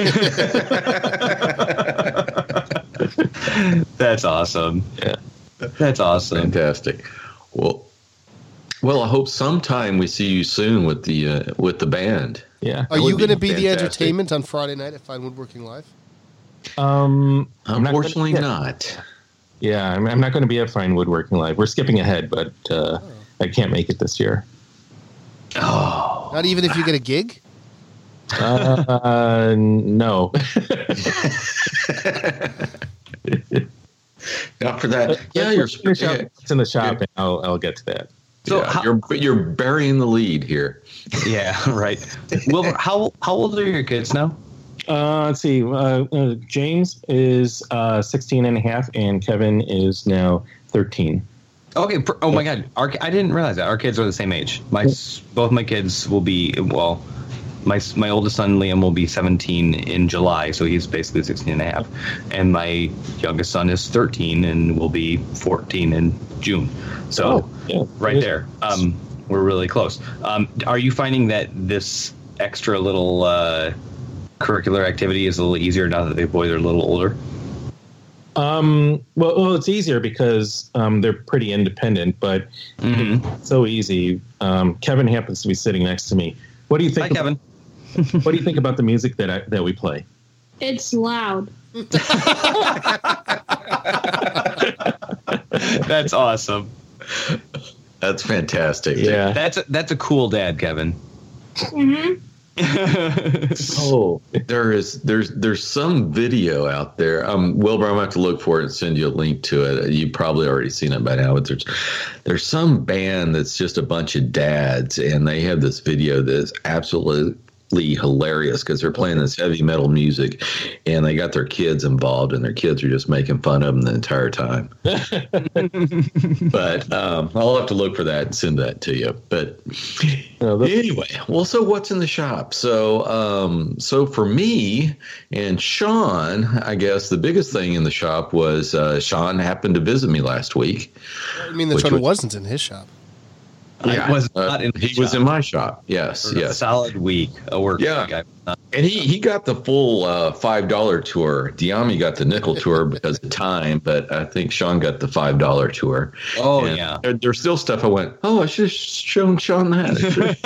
That's awesome. Yeah. That's awesome. Fantastic. Well, well, I hope sometime we see you soon with the uh, with the band. Yeah. Are you going to be be the entertainment on Friday night at Fine Woodworking Live? Um. I'm not gonna- Unfortunately, yeah. not. Yeah, I'm, I'm not going to be at Fine Woodworking Live. We're skipping ahead, but uh, I can't make it this year. Oh. Not even if you get a gig? Uh, no. [LAUGHS] Not for that. Yeah, you're Finish up what's in the shop, and I'll I'll get to that. So yeah, how- you're you're burying the lead here. [LAUGHS] Yeah, right. Wilbur, how how old are your kids now? Uh, let's see. Uh, uh, James is uh, 16 and a half, and Kevin is now 13. Okay. pr- Oh my God. Our, I didn't realize that our kids are the same age. My both my kids will be well. My my oldest son Liam will be 17 in July, so he's basically 16 and a half, and my youngest son is 13 and will be 14 in June. So Oh, yeah. right there, um, we're really close. Um, are you finding that this extra little uh, curricular activity is a little easier now that the boys are a little older? Um, well, well, it's easier because um, they're pretty independent, but Mhm. it's so easy. Um, Kevin happens to be sitting next to me. What do you Hi, think? Kevin. [LAUGHS] What do you think about the music that I, that we play? It's loud. [LAUGHS] That's awesome. That's fantastic. Yeah. That's a, that's a cool dad, Kevin. hmm [LAUGHS] Oh, there is there's there's some video out there. Um, Wilbur, I'm gonna have to look for it and send you a link to it. You've probably already seen it by now. But there's there's some band that's just a bunch of dads, and they have this video that's absolutely hilarious because they're playing this heavy metal music, and they got their kids involved, and their kids are just making fun of them the entire time. [LAUGHS] but um, I'll have to look for that and send that to you. But No, anyway, well, so what's in the shop? So, um, so for me and Sean, I guess the biggest thing in the shop was uh, Sean happened to visit me last week. I mean, the Which Sean was- wasn't in his shop. I was Uh, not in he was in my shop. Yes, for a yes. solid week. A work Yeah. week. And he, he got the full uh, five dollar tour. Dyami got the nickel tour because of time, but I think Sean got the five dollar tour. Oh And yeah. there, there's still stuff I went. Oh, I should have shown Sean that.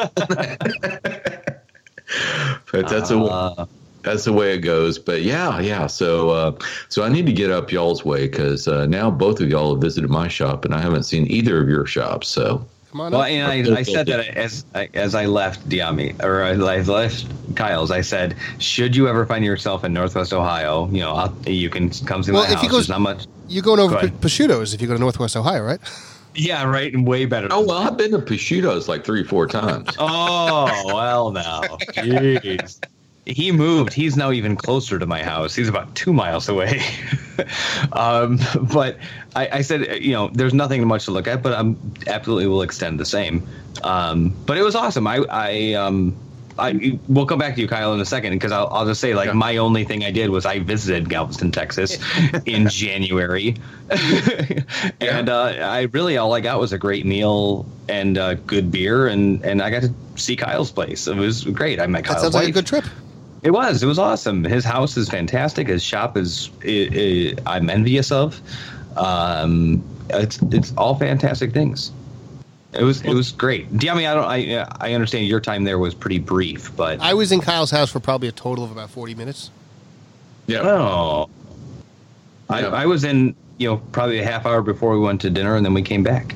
[LAUGHS] but that's a Uh, that's the way it goes. But yeah, yeah. So uh, so I need to get up y'all's way because uh, now both of y'all have visited my shop, and I haven't seen either of your shops. So Come on well, up. and I, I said that as I, as I left Dyami or I left Kyle's, I said, should you ever find yourself in Northwest Ohio, you know, I'll, you can come see Well, my if house. he goes- There's not much. You're going over Go P- ahead. Prosciutto's if you go to Northwest Ohio, right? Yeah, right, and way better. Oh well, I've been to Prosciutto's like three, four times. Oh well, now, jeez. He moved. He's now even closer to my house. He's about two miles away. [LAUGHS] um, but I, I, said, you know, there's nothing much to look at, but I'm absolutely will extend the same. Um, but it was awesome. I, I, um, I, we'll come back to you, Kyle, in a second because I'll, I'll, just say like yeah. my only thing I did was I visited Galveston, Texas, [LAUGHS] in January, [LAUGHS] and uh, I really all I got was a great meal and uh, good beer, and and I got to see Kyle's place. It was great. I met That Kyle's sounds wife. like a good trip. It was. It was awesome. His house is fantastic. His shop is. It, it, I'm envious of. Um, it's it's all fantastic things. It was it was great. I mean, I don't. I I understand your time there was pretty brief, but I was in Kyle's house for probably a total of about forty minutes. Yeah. oh, I I was in you know probably a half hour before we went to dinner, and then we came back.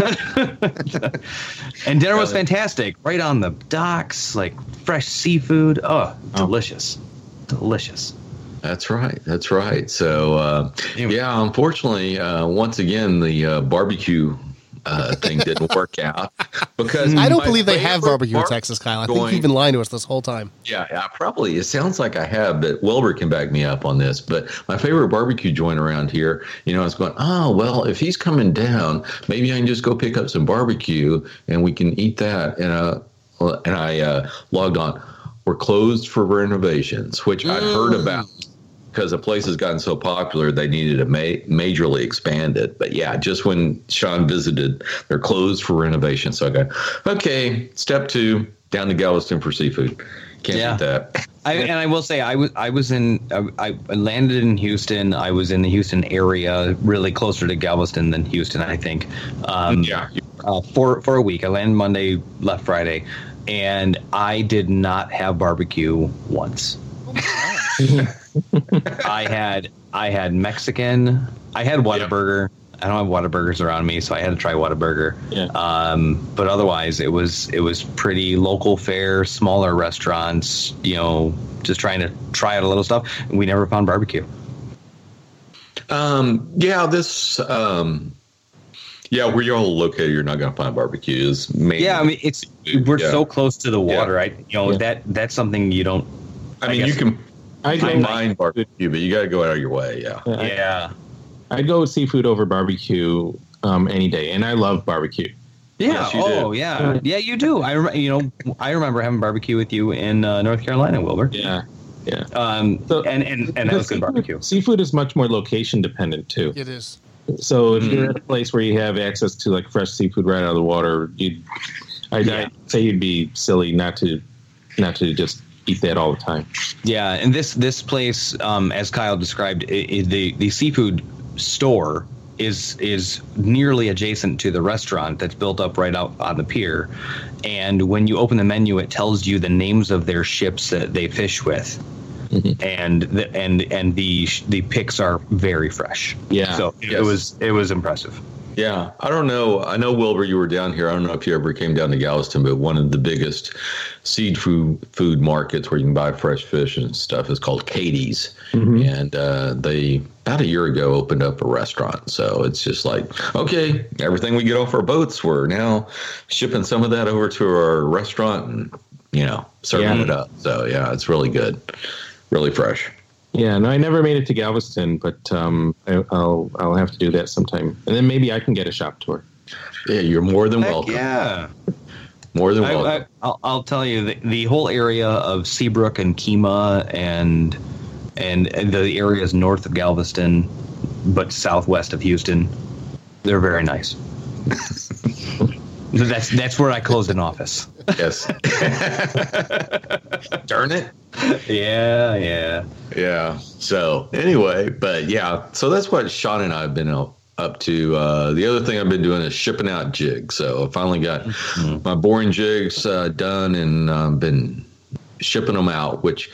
[LAUGHS] and dinner was fantastic, right on the docks, like fresh seafood. Oh, delicious, delicious. That's right. That's right. So, uh, Anyway. yeah, unfortunately, uh, once again, the uh, barbecue uh, thing didn't work out [LAUGHS] because I don't believe they have barbecue in Texas, Kyle. I think you've been lying to us this whole time. Yeah, yeah, probably. It sounds like I have, but Wilbur can back me up on this. But my favorite barbecue joint around here, you know, I was going, oh, well, if he's coming down, maybe I can just go pick up some barbecue and we can eat that. And, uh, and I uh, logged on. We're closed for renovations, which I'd heard about because the place has gotten so popular they needed to ma- majorly expand it. But yeah, just when Sean visited, they're closed for renovation. So I go, okay, step two, down to Galveston for seafood. Can't Yeah. eat that. I, and I will say, I was I was in I, I landed in Houston. I was in the Houston area, really closer to Galveston than Houston, I think. Um, yeah. uh, for for a week. I landed Monday, left Friday, and I did not have barbecue once. [LAUGHS] I had I had Mexican. I had Whataburger. I don't have Whataburgers around me, so I had to try Whataburger. Yeah. Um, but otherwise, it was it was pretty local fare, smaller restaurants. You know, just trying to try out a little stuff. We never found barbecue. Um, yeah, this, um, yeah, where you're all located, you're not going to find barbecues. Maybe. Yeah, I mean, it's we're Yeah. so close to the water. I you know Yeah. that that's something you don't. I I mean, you can I find go, mind barbecue, but you got to go out of your way. Yeah. I, Yeah. I'd go with seafood over barbecue um, any day, and I love barbecue. Yeah. Yes, oh, do. yeah. Yeah, you do. I rem- you know I remember having barbecue with you in uh, North Carolina, Wilbur. Yeah, yeah. Um, So- and and and that was good barbecue. Seafood is much more location dependent too. It is. So if Mhm. you're at a place where you have access to like fresh seafood right out of the water, you'd I'd, Yeah. I'd say you'd be silly not to not to just eat that all the time. Yeah, and this this place, um, as Kyle described, i i the the seafood store is is nearly adjacent to the restaurant that's built up right out on the pier. And when you open the menu, it tells you the names of their ships that they fish with. Mhm. And the, and and the the picks are very fresh. Yeah. so it was it was impressive. Yeah, I don't know. I know Wilbur, you were down here. I don't know if you ever came down to Galveston, but one of the biggest seed food food markets where you can buy fresh fish and stuff is called Katie's, Mhm. and uh, they about a year ago opened up a restaurant. So it's just like, okay, everything we get off our boats, we're now shipping some of that over to our restaurant and you know serving Yeah. it up. So yeah, it's really good, really fresh. Yeah, no, I never made it to Galveston, but um, I, I'll I'll have to do that sometime, and then maybe I can get a shop tour. Yeah, you're more than Heck welcome. yeah. [LAUGHS] More than I, welcome. I, I'll, I'll tell you the, the whole area of Seabrook and Kemah and, and and the areas north of Galveston, but southwest of Houston, they're very nice. [LAUGHS] that's that's where I closed an office. yes. [LAUGHS] Darn it. Yeah, yeah. Yeah. So anyway, but yeah, so that's what Sean and I have been up, up to. Uh, the other thing I've been doing is shipping out jigs. So I finally got my boring jigs uh, done and um, been shipping them out, which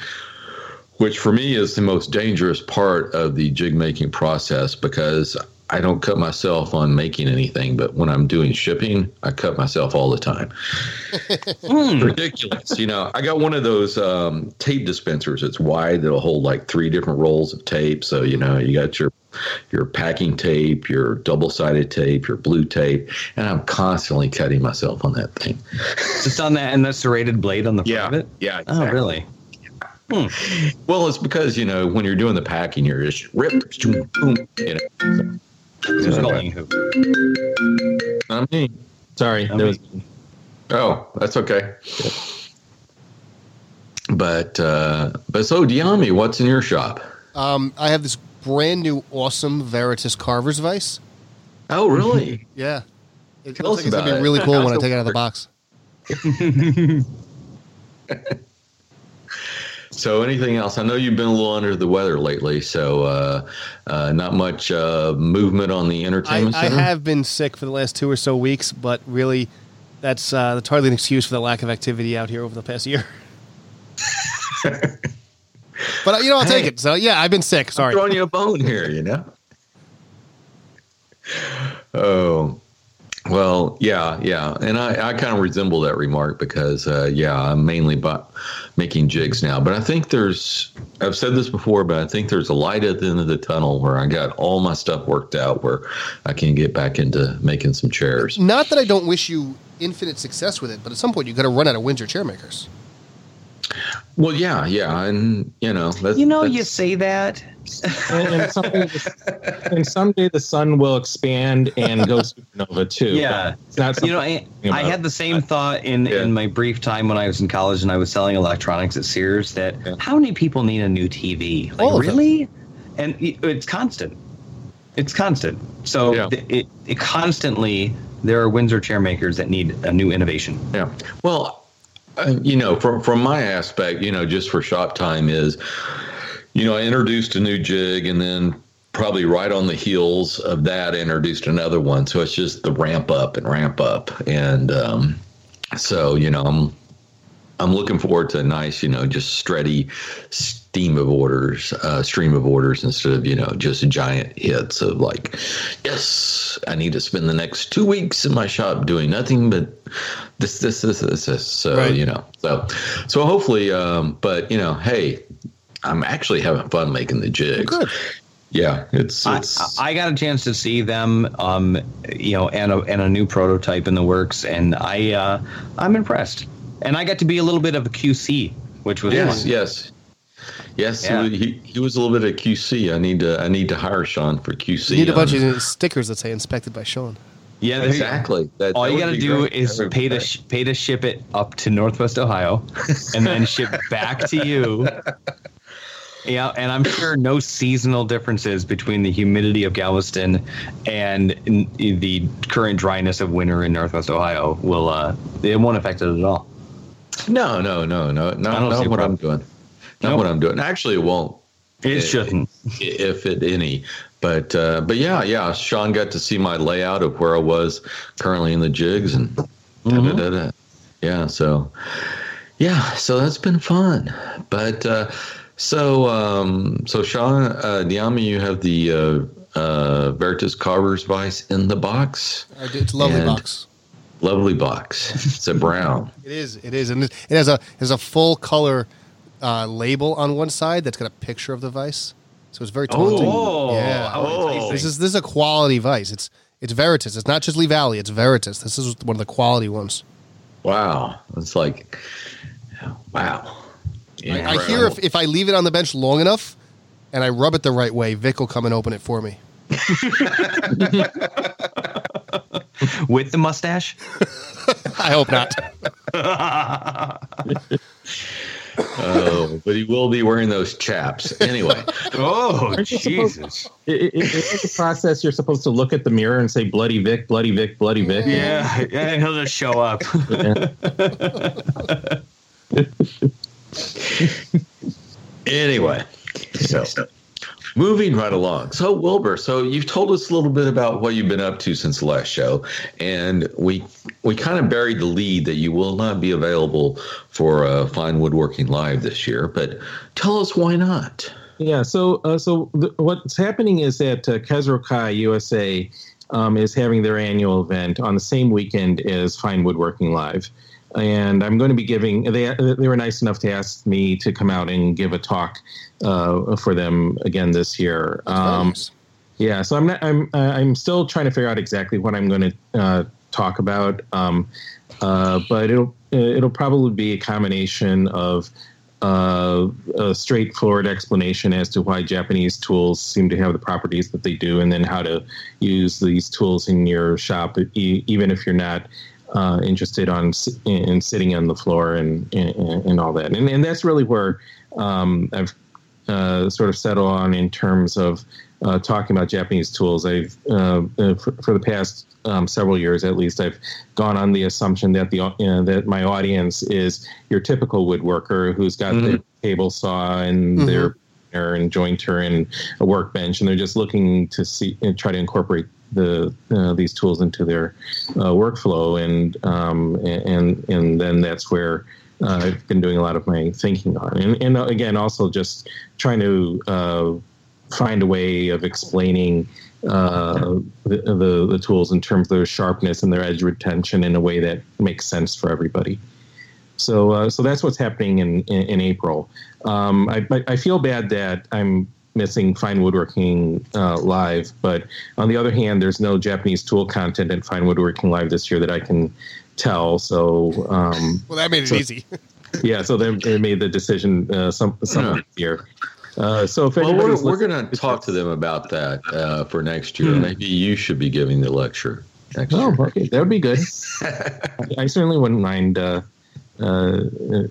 which for me is the most dangerous part of the jig making process because I don't cut myself on making anything, but when I'm doing shipping, I cut myself all the time. [LAUGHS] Ridiculous. You know, I got one of those um, tape dispensers. It's wide. That'll hold like three different rolls of tape. So, you know, you got your your packing tape, your double sided tape, your blue tape, and I'm constantly cutting myself on that thing. Just on that and the serrated blade on the front of it. yeah. Oh, really? Well, it's because you know when you're doing the packing, you're just rip, boom, boom, you know. Who's So- calling who? I mean, Sorry, I there was oh, that's okay. But uh, but so Dyami, what's in your shop? Um, I have this brand new, awesome Veritas Carver's Vice. Oh, really? [LAUGHS] Yeah. It Tell looks us like it's gonna be it. really cool [LAUGHS] when I take it out of the box. [LAUGHS] So, anything else? I know you've been a little under the weather lately, so uh, uh, not much uh, movement on the I, entertainment I center. have been sick for the last two or so weeks, but really, that's uh, that's hardly an excuse for the lack of activity out here over the past year. [LAUGHS] but uh, you know, I'll take it. So yeah, I've been sick. Sorry. throwing you a bone here, you know. [LAUGHS] Oh, well, yeah, yeah, and I, I kind of resemble that remark because, uh, yeah, I'm mainly bu- making jigs now. But I think there's, I've said this before, but I think there's a light at the end of the tunnel where I got all my stuff worked out, where I can get back into making some chairs. Not that I don't wish you infinite success with it, but at some point you got to run out of Windsor chair makers. Well, yeah, yeah, and you know, that's, You know, that's- you say that. And, and someday, the, and someday the sun will expand and go supernova too. Yeah. it's not. You know, I, I'm I had the same thought in, Yeah. in my brief time when I was in college and I was selling electronics at Sears. That Yeah. how many people need a new TV? Like All of them. really? And it's constant. It's constant. So Yeah. it, it constantly there are Windsor chair makers that need a new innovation. Yeah. Well, uh, you know, from from my aspect, you know, just for shop time is, you know, I introduced a new jig and then probably right on the heels of that introduced another one. So it's just the ramp up and ramp up. And um, so, you know, I'm I'm looking forward to a nice, you know, just steady steam of orders, uh, stream of orders instead of, you know, just giant hits of like, yes, I need to spend the next two weeks in my shop doing nothing but this, this, this, this, this. So, Right. you know, so, so hopefully, um, but, you know, hey, I'm actually having fun making the jigs. Good. Yeah, it's, I, it's, I got a chance to see them, um, you know, and a, and a new prototype in the works, and I uh, I'm impressed. And I got to be a little bit of a QC, which was yes, fun. yes. Yes, Yeah. he, he, he was a little bit of QC. I need to I need to hire Sean for QC. You need a bunch it. of stickers that say inspected by Sean. Yeah, there you go. Exactly. That, All that you got to do great. is That would pay to sh- pay to ship it up to Northwest Ohio, and then ship back to you. [LAUGHS] Yeah, and I'm sure no seasonal differences between the humidity of Galveston and the current dryness of winter in Northwest Ohio will uh, it won't affect it at all. No, no, no, no, no, I not, don't see what I'm doing. Not Nope. what I'm doing. Actually, it won't, It shouldn't. if it any. But uh, but yeah, yeah. Sean got to see my layout of where I was currently in the jigs and Mm-hmm. da-da-da-da. yeah. So yeah, so that's been fun. But uh, so um, so Sean uh, Dyami, you have the uh, uh, Veritas Carver's Vice in the box. I do- It's a lovely And- box. Lovely box. It's a brown. [LAUGHS] It is. It is, and it it has a has a full color uh, label on one side that's got a picture of the vice. So it's very taunting. Oh, yeah. how enticing. This is this is a quality vice. It's it's Veritas. It's not just Lee Valley. It's Veritas. This is one of the quality ones. Wow. It's like, wow. I, I hear if, if I leave it on the bench long enough and I rub it the right way, Vic will come and open it for me. [LAUGHS] With the mustache. [LAUGHS] I hope not. [LAUGHS] Oh, but he will be wearing those chaps anyway. Oh Aren't supposed- Jesus! I- I- I- in the process, you're supposed to look at the mirror and say "Bloody Vic, Bloody Vic, Bloody Vic." Yeah, yeah, he'll just show up. Anyway, so moving right along. So Wilbur, so you've told us a little bit about what you've been up to since the last show, and we we kind of buried the lead that you will not be available for uh, Fine Woodworking Live this year. But tell us why not. Yeah. So, uh, so th- what's happening is that uh, USA um, is having their annual event on the same weekend as Fine Woodworking Live, and I'm going to be giving. They they were nice enough to ask me to come out and give a talk uh, for them again this year. Um, nice. Yeah, so I'm not. I'm. Uh, I'm still trying to figure out exactly what I'm going to uh, talk about. Um, uh, but it'll it'll probably be a combination of uh, a straightforward explanation as to why Japanese tools seem to have the properties that they do, and then how to use these tools in your shop, e- even if you're not uh, interested on in sitting on the floor and and, and all that. And, and that's really where um, I've uh, sort of settled on in terms of uh, talking about Japanese tools. I've uh, uh, for, for, the past um, several years, at least, I've gone on the assumption that the you know, that my audience is your typical woodworker who's got mm-hmm. the table saw and mm-hmm. their and jointer and a workbench, and they're just looking to see and try to incorporate the uh, these tools into their uh, workflow, and um, and and then that's where. Uh, I've been doing a lot of my thinking on, and, and again, also just trying to find a way of explaining uh, the, the, the tools in terms of their sharpness and their edge retention in a way that makes sense for everybody. So uh, so that's what's happening in in, in April. Um, I I feel bad that I'm missing Fine Woodworking uh, Live, but on the other hand, there's no Japanese tool content at Fine Woodworking Live this year that I can tell. So um, well, that made it so, easy. [LAUGHS] yeah, so they, they made the decision uh, some some year. Uh, so if well, we're, we're going to talk to them about that uh, for next year. Hmm. Maybe you should be giving the lecture next oh, year. okay, that would be good. [LAUGHS] I certainly wouldn't mind, uh, uh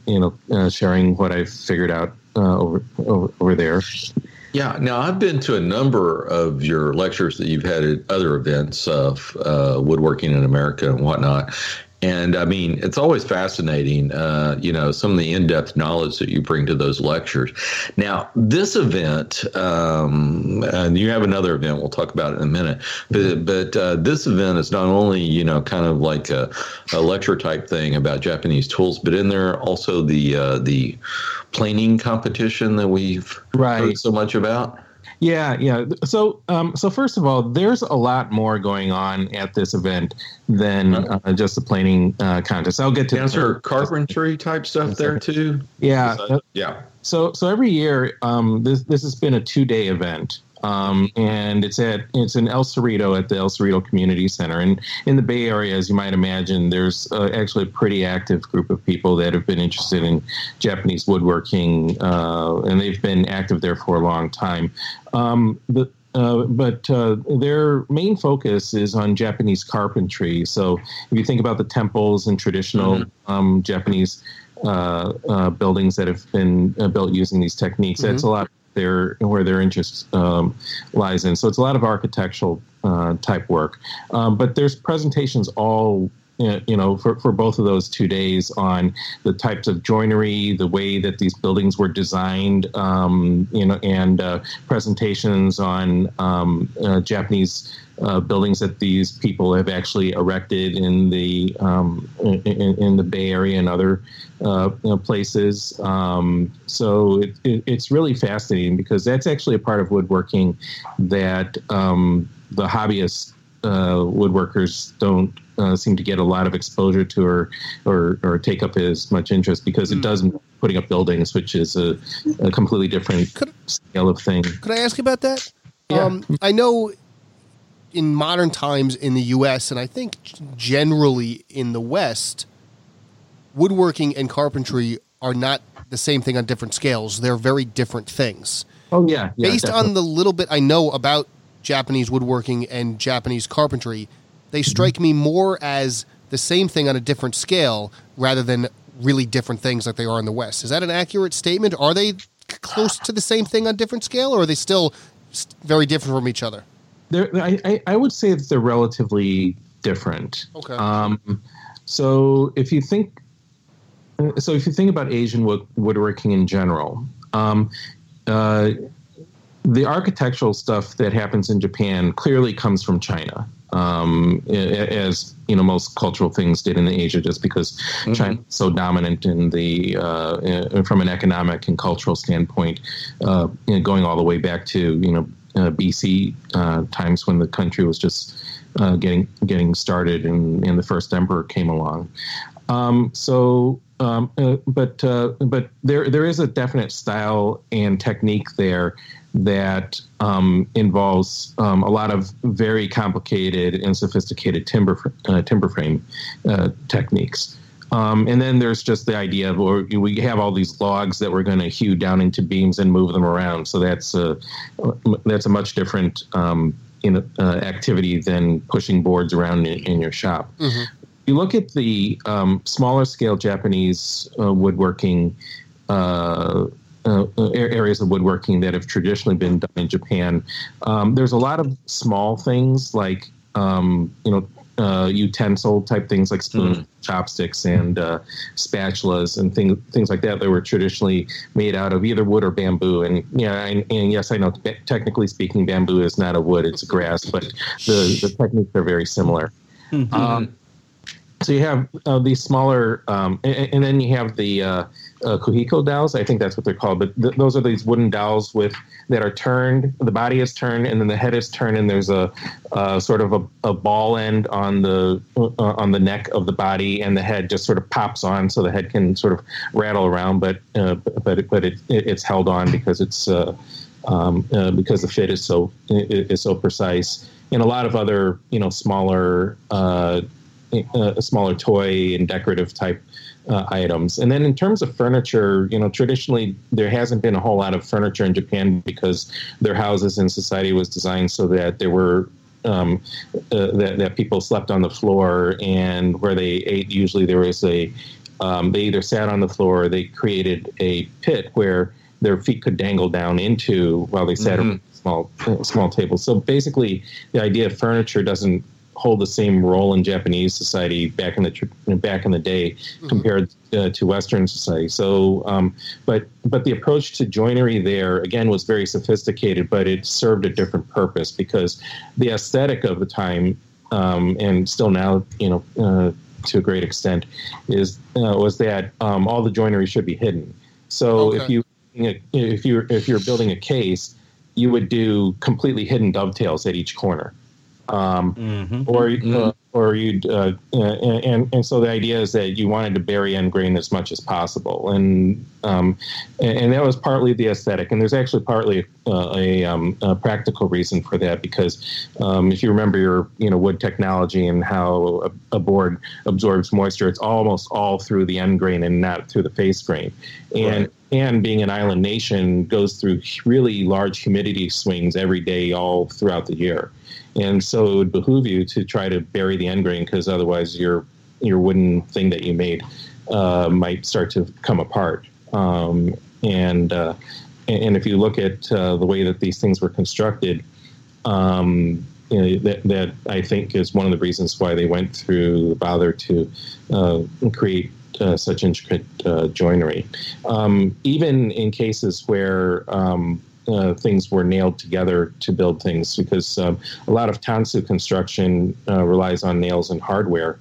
you know, uh, sharing what I've figured out uh, over, over over there. Yeah. Now I've been to a number of your lectures that you've had at other events of uh, woodworking in America and whatnot, and I mean, it's always fascinating, uh, you know, some of the in depth knowledge that you bring to those lectures. Now, this event, um, and you have another event we'll talk about in a minute, but, but uh, this event is not only, you know, kind of like a, a, lecture type thing about Japanese tools, but in there also the, uh, the planing competition that we've right. heard so much about. Yeah, yeah. So, um, so first of all, there's a lot more going on at this event than uh, just the planning uh, contest. I'll get to answer carpentry type stuff there too. Yeah, yeah. So, so every year, um, this this has been a two day event. Um, and it's at it's in El Cerrito at the El Cerrito Community Center. And in the Bay Area, as you might imagine, there's uh, actually a pretty active group of people that have been interested in Japanese woodworking, uh, and they've been active there for a long time. Um, the, uh, but uh, their main focus is on Japanese carpentry. So if you think about the temples and traditional mm-hmm. um, Japanese uh, uh, buildings that have been uh, built using these techniques, mm-hmm. that's a lot their where their interest um, lies in. So it's a lot of architectural uh, type work, um, but there's presentations all you know for, for both of those two days on the types of joinery the way that these buildings were designed um, you know and uh, presentations on um, uh, japanese uh, buildings that these people have actually erected in the um, in, in, the Bay Area and other uh, places. Um, so it, it, it's really fascinating because that's actually a part of woodworking that um, the hobbyist uh, woodworkers don't uh, seem to get a lot of exposure to or, or, or take up as much interest because it hmm. does putting up buildings, which is a, a completely different could, scale of thing. Could I ask you about that? Yeah. Um, I know in modern times in the U.S. and I think generally in the West, woodworking and carpentry are not the same thing on different scales. They're very different things. Oh yeah, yeah based definitely. on the little bit I know about Japanese woodworking and Japanese carpentry, they mm-hmm. strike mm-hmm. me more as the same thing on a different scale rather than really different things like they are in the West. Is that an accurate statement? Are they close to the same thing on different scale, or are they still very different from each other? I, I would say that they're relatively different. Okay. Um, so if you think, so if you think about Asian wood, woodworking in general, um, uh, the architectural stuff that happens in Japan clearly comes from China, um, as you know most cultural things did in Asia, just because mm-hmm. China is so dominant in the uh, from an economic and cultural standpoint, uh, you know, going all the way back to you know uh, BC uh, times when the country was just uh, getting getting started and, and the first emperor came along. Um, so, um, uh, but uh, but there there is a definite style and technique there that um, involves um, a lot of very complicated and sophisticated timber uh, timber frame techniques. Um, and then there's just the idea of or we have all these logs that we're going to hew down into beams and move them around. So that's a that's a much different um, in, uh, activity than pushing boards around in, in your shop. Mm-hmm. You look at the um, smaller scale Japanese uh, woodworking. Uh, uh, areas of woodworking that have traditionally been done in Japan. Um, there's a lot of small things like um, you know uh, utensil type things like spoons, mm. chopsticks, and uh, spatulas, and things things like that that were traditionally made out of either wood or bamboo. And yeah, and, and yes, I know technically speaking, bamboo is not a wood; it's a grass, but the the techniques are very similar. Mm-hmm. Um, so you have uh, these smaller, um, and, and, then you have the uh, uh, Kuhiko dowels. I think that's what they're called. But th- those are these wooden dowels with that are turned. The body is turned, and then the head is turned, and there's a uh, sort of a, a, ball end on the uh, on the neck of the body, and the head just sort of pops on, so the head can sort of rattle around. But uh, but it, but it, it's held on because it's uh, um, uh, because the fit is so is so precise. And a lot of other you know smaller smaller toy and decorative type uh, items. And then in terms of furniture, you know, traditionally there hasn't been a whole lot of furniture in Japan because their houses and society was designed so that there were um, uh, that, that people slept on the floor and where they ate. Usually there was a um, they either sat on the floor or they created a pit where their feet could dangle down into while they sat mm-hmm. at small small tables. So basically, the idea of furniture doesn't hold the same role in Japanese society back in the back in the day mm-hmm. compared uh, to Western society. So, um, but but the approach to joinery there again was very sophisticated, but it served a different purpose because the aesthetic of the time um, and still now, you know, uh, to a great extent, is uh, was that um, all the joinery should be hidden. So okay. if you if you if you're building a case, you would do completely hidden dovetails at each corner um, mm-hmm. or mm-hmm. Uh, or you uh, and and so the idea is that you wanted to bury end grain as much as possible, and um, and, that was partly the aesthetic, and there's actually partly uh, a, um, a, practical reason for that because um, if you remember your you know wood technology and how a, a, board absorbs moisture, it's almost all through the end grain and not through the face grain, and. Right and being an island nation goes through really large humidity swings every day all throughout the year and so it would behoove you to try to bury the end grain because otherwise your your wooden thing that you made uh, might start to come apart. Um, and uh, and if you look at uh, the way that these things were constructed, um, you know, that, that I think is one of the reasons why they went through the bother to uh, create uh, such intricate uh, joinery. Um, even in cases where um, uh, things were nailed together to build things because um, a lot of tansu construction uh, relies on nails and hardware.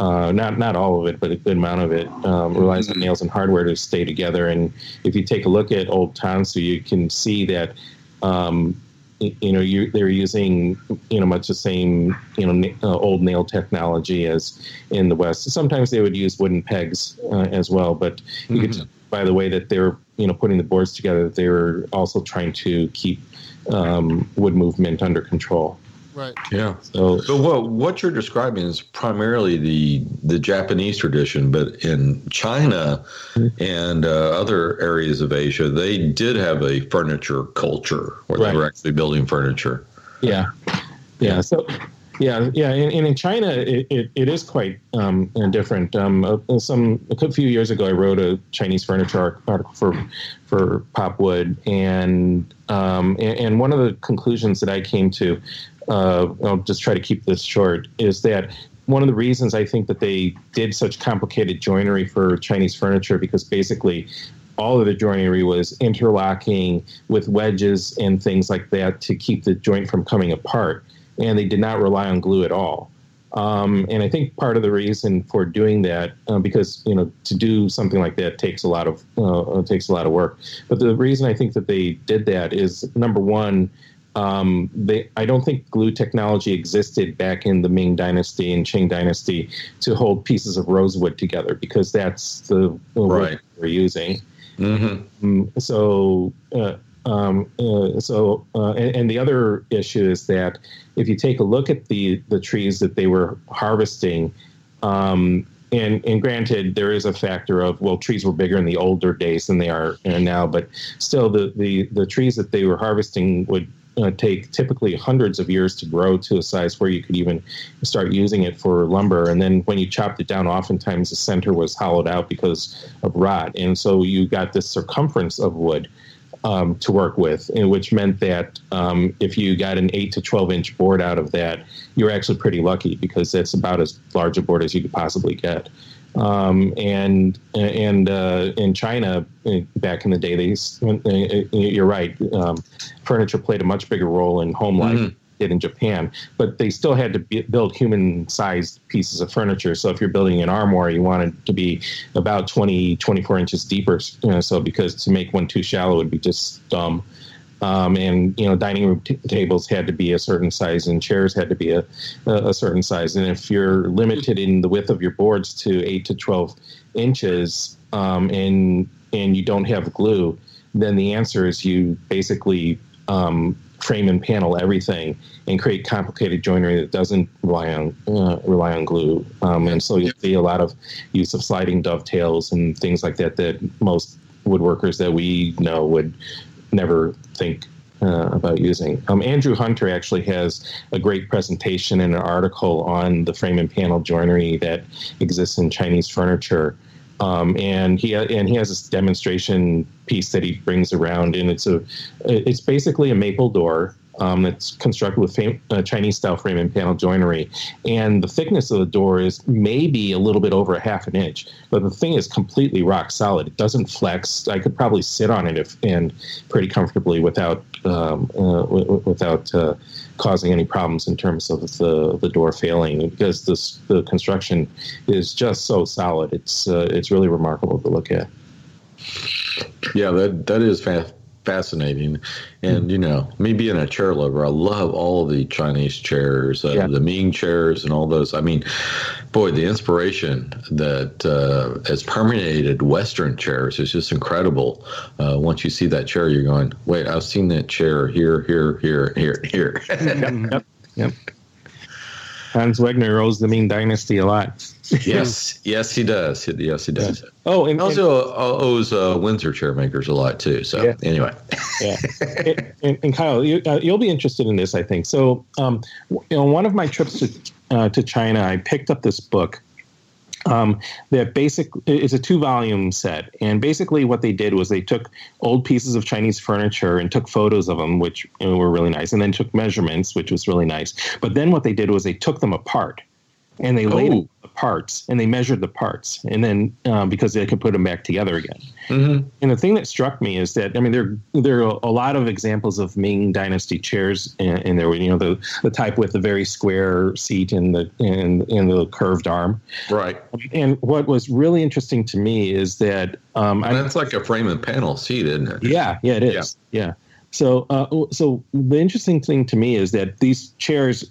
Uh, not not all of it, but a good amount of it um, relies on mm-hmm. nails and hardware to stay together. And if you take a look at old tansu, you can see that um, you know you, they're using you know much the same you know uh, old nail technology as in the West. Sometimes they would use wooden pegs uh, as well, but you mm-hmm. could by the way that they're you know putting the boards together, they were also trying to keep um, wood movement under control. Right. Yeah. So, so what what you're describing is primarily the the Japanese tradition, but in China and uh, other areas of Asia, they did have a furniture culture where right. they were actually building furniture. Yeah. Yeah. So yeah, yeah, and, and in China, it, it, it is quite um, different. Um, uh, some a few years ago, I wrote a Chinese furniture article for for Popwood, and um, and, and, one of the conclusions that I came to, uh, I'll just try to keep this short, is that one of the reasons I think that they did such complicated joinery for Chinese furniture because basically all of the joinery was interlocking with wedges and things like that to keep the joint from coming apart and they did not rely on glue at all. Um, and I think part of the reason for doing that, uh, because you know, to do something like that takes a lot of uh, takes a lot of work. But the reason I think that they did that is number one, um, they I don't think glue technology existed back in the Ming Dynasty and Qing Dynasty to hold pieces of rosewood together because that's the, the right. we're using. Mm-hmm. Um, so uh, um, uh, so uh, and, and the other issue is that if you take a look at the the trees that they were harvesting, um, and and granted there is a factor of well trees were bigger in the older days than they are uh, now, but still the the the trees that they were harvesting would uh, take typically hundreds of years to grow to a size where you could even start using it for lumber. And then when you chopped it down, oftentimes the center was hollowed out because of rot. And so you got this circumference of wood um, to work with, and which meant that um, if you got an 8 to 12 inch board out of that, you're actually pretty lucky because that's about as large a board as you could possibly get. Um, and and uh, in China uh, back in the day, they uh, you're right. Um, furniture played a much bigger role in home life. Mm-hmm. Did in Japan, but they still had to build human-sized pieces of furniture. So if you're building an armoire, you want it to be about 20, 24 inches deeper. You know, so because to make one too shallow would be just dumb. Um, and you know dining room t- tables had to be a certain size and chairs had to be a, a, certain size and if you're limited in the width of your boards to 8 to 12 inches um, and and you don't have glue then the answer is you basically um, frame and panel everything and create complicated joinery that doesn't rely on uh, rely on glue um, and so you see a lot of use of sliding dovetails and things like that that most woodworkers that we know would never think uh, about using. Um, Andrew Hunter actually has a great presentation and an article on the frame and panel joinery that exists in Chinese furniture. Um, and he and he has this demonstration piece that he brings around, and it's a it's basically a maple door um, that's constructed with fam- uh, Chinese style frame and panel joinery. And the thickness of the door is maybe a little bit over a half an inch, but the thing is completely rock solid. It doesn't flex. I could probably sit on it if, and pretty comfortably without um, uh, w- without uh, causing any problems in terms of the, the door failing because this, the construction is just so solid. It's uh, it's really remarkable to look at. Yeah, that that is fast fascinating. And, you know, me being a chair lover, I love all the Chinese chairs, uh, yeah. the Ming chairs, and all those. I mean, boy, the inspiration that uh, has permeated Western chairs is just incredible. Uh, once you see that chair, you're going, wait, I've seen that chair here, here, here, here, here. [LAUGHS] yep. Yep. Hans Wegner owes the Ming Dynasty a lot. [LAUGHS] yes, yes, he does. Yes, he does. Yeah. Oh, and also and, owes uh, Windsor chairmakers a lot too. So yeah. anyway, yeah. [LAUGHS] and, and, and, Kyle, you, will uh, be interested in this, I think. So, um, you know, one of my trips to uh, to China, I picked up this book um, that basic is a two volume set and basically what they did was they took old pieces of chinese furniture and took photos of them which you know, were really nice and then took measurements which was really nice but then what they did was they took them apart and they laid oh. the parts and they measured the parts and then um, because they could put them back together again mm-hmm. and the thing that struck me is that i mean there there are a lot of examples of ming dynasty chairs and, and there were you know the the type with the very square seat and the and, and the curved arm right and what was really interesting to me is that um and that's I, like a frame and panel seat isn't it yeah yeah it is yeah, yeah. So, uh, so the interesting thing to me is that these chairs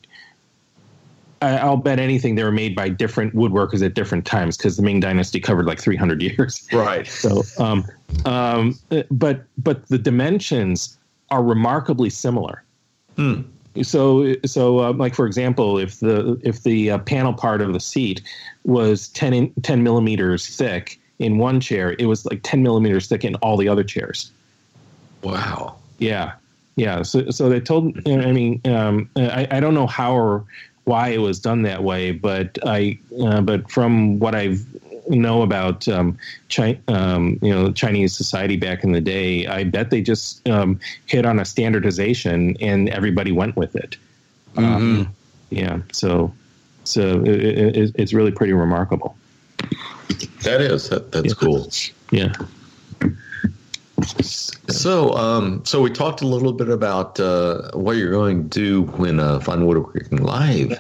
I'll bet anything they were made by different woodworkers at different times because the Ming Dynasty covered like 300 years. Right. So, um, um, but but the dimensions are remarkably similar. Hmm. So so uh, like for example, if the if the uh, panel part of the seat was 10 in, 10 millimeters thick in one chair, it was like 10 millimeters thick in all the other chairs. Wow. Yeah. Yeah, so so they told. I mean, um, I, I don't know how or why it was done that way, but I uh, but from what I know about um, Chi- um, you know Chinese society back in the day, I bet they just um, hit on a standardization and everybody went with it. Mm-hmm. Um, yeah, so so it, it, it's really pretty remarkable. That is that, that's yeah. cool. Yeah. So, um, so we talked a little bit about uh, what you're going to do when uh, Fine Woodworking Live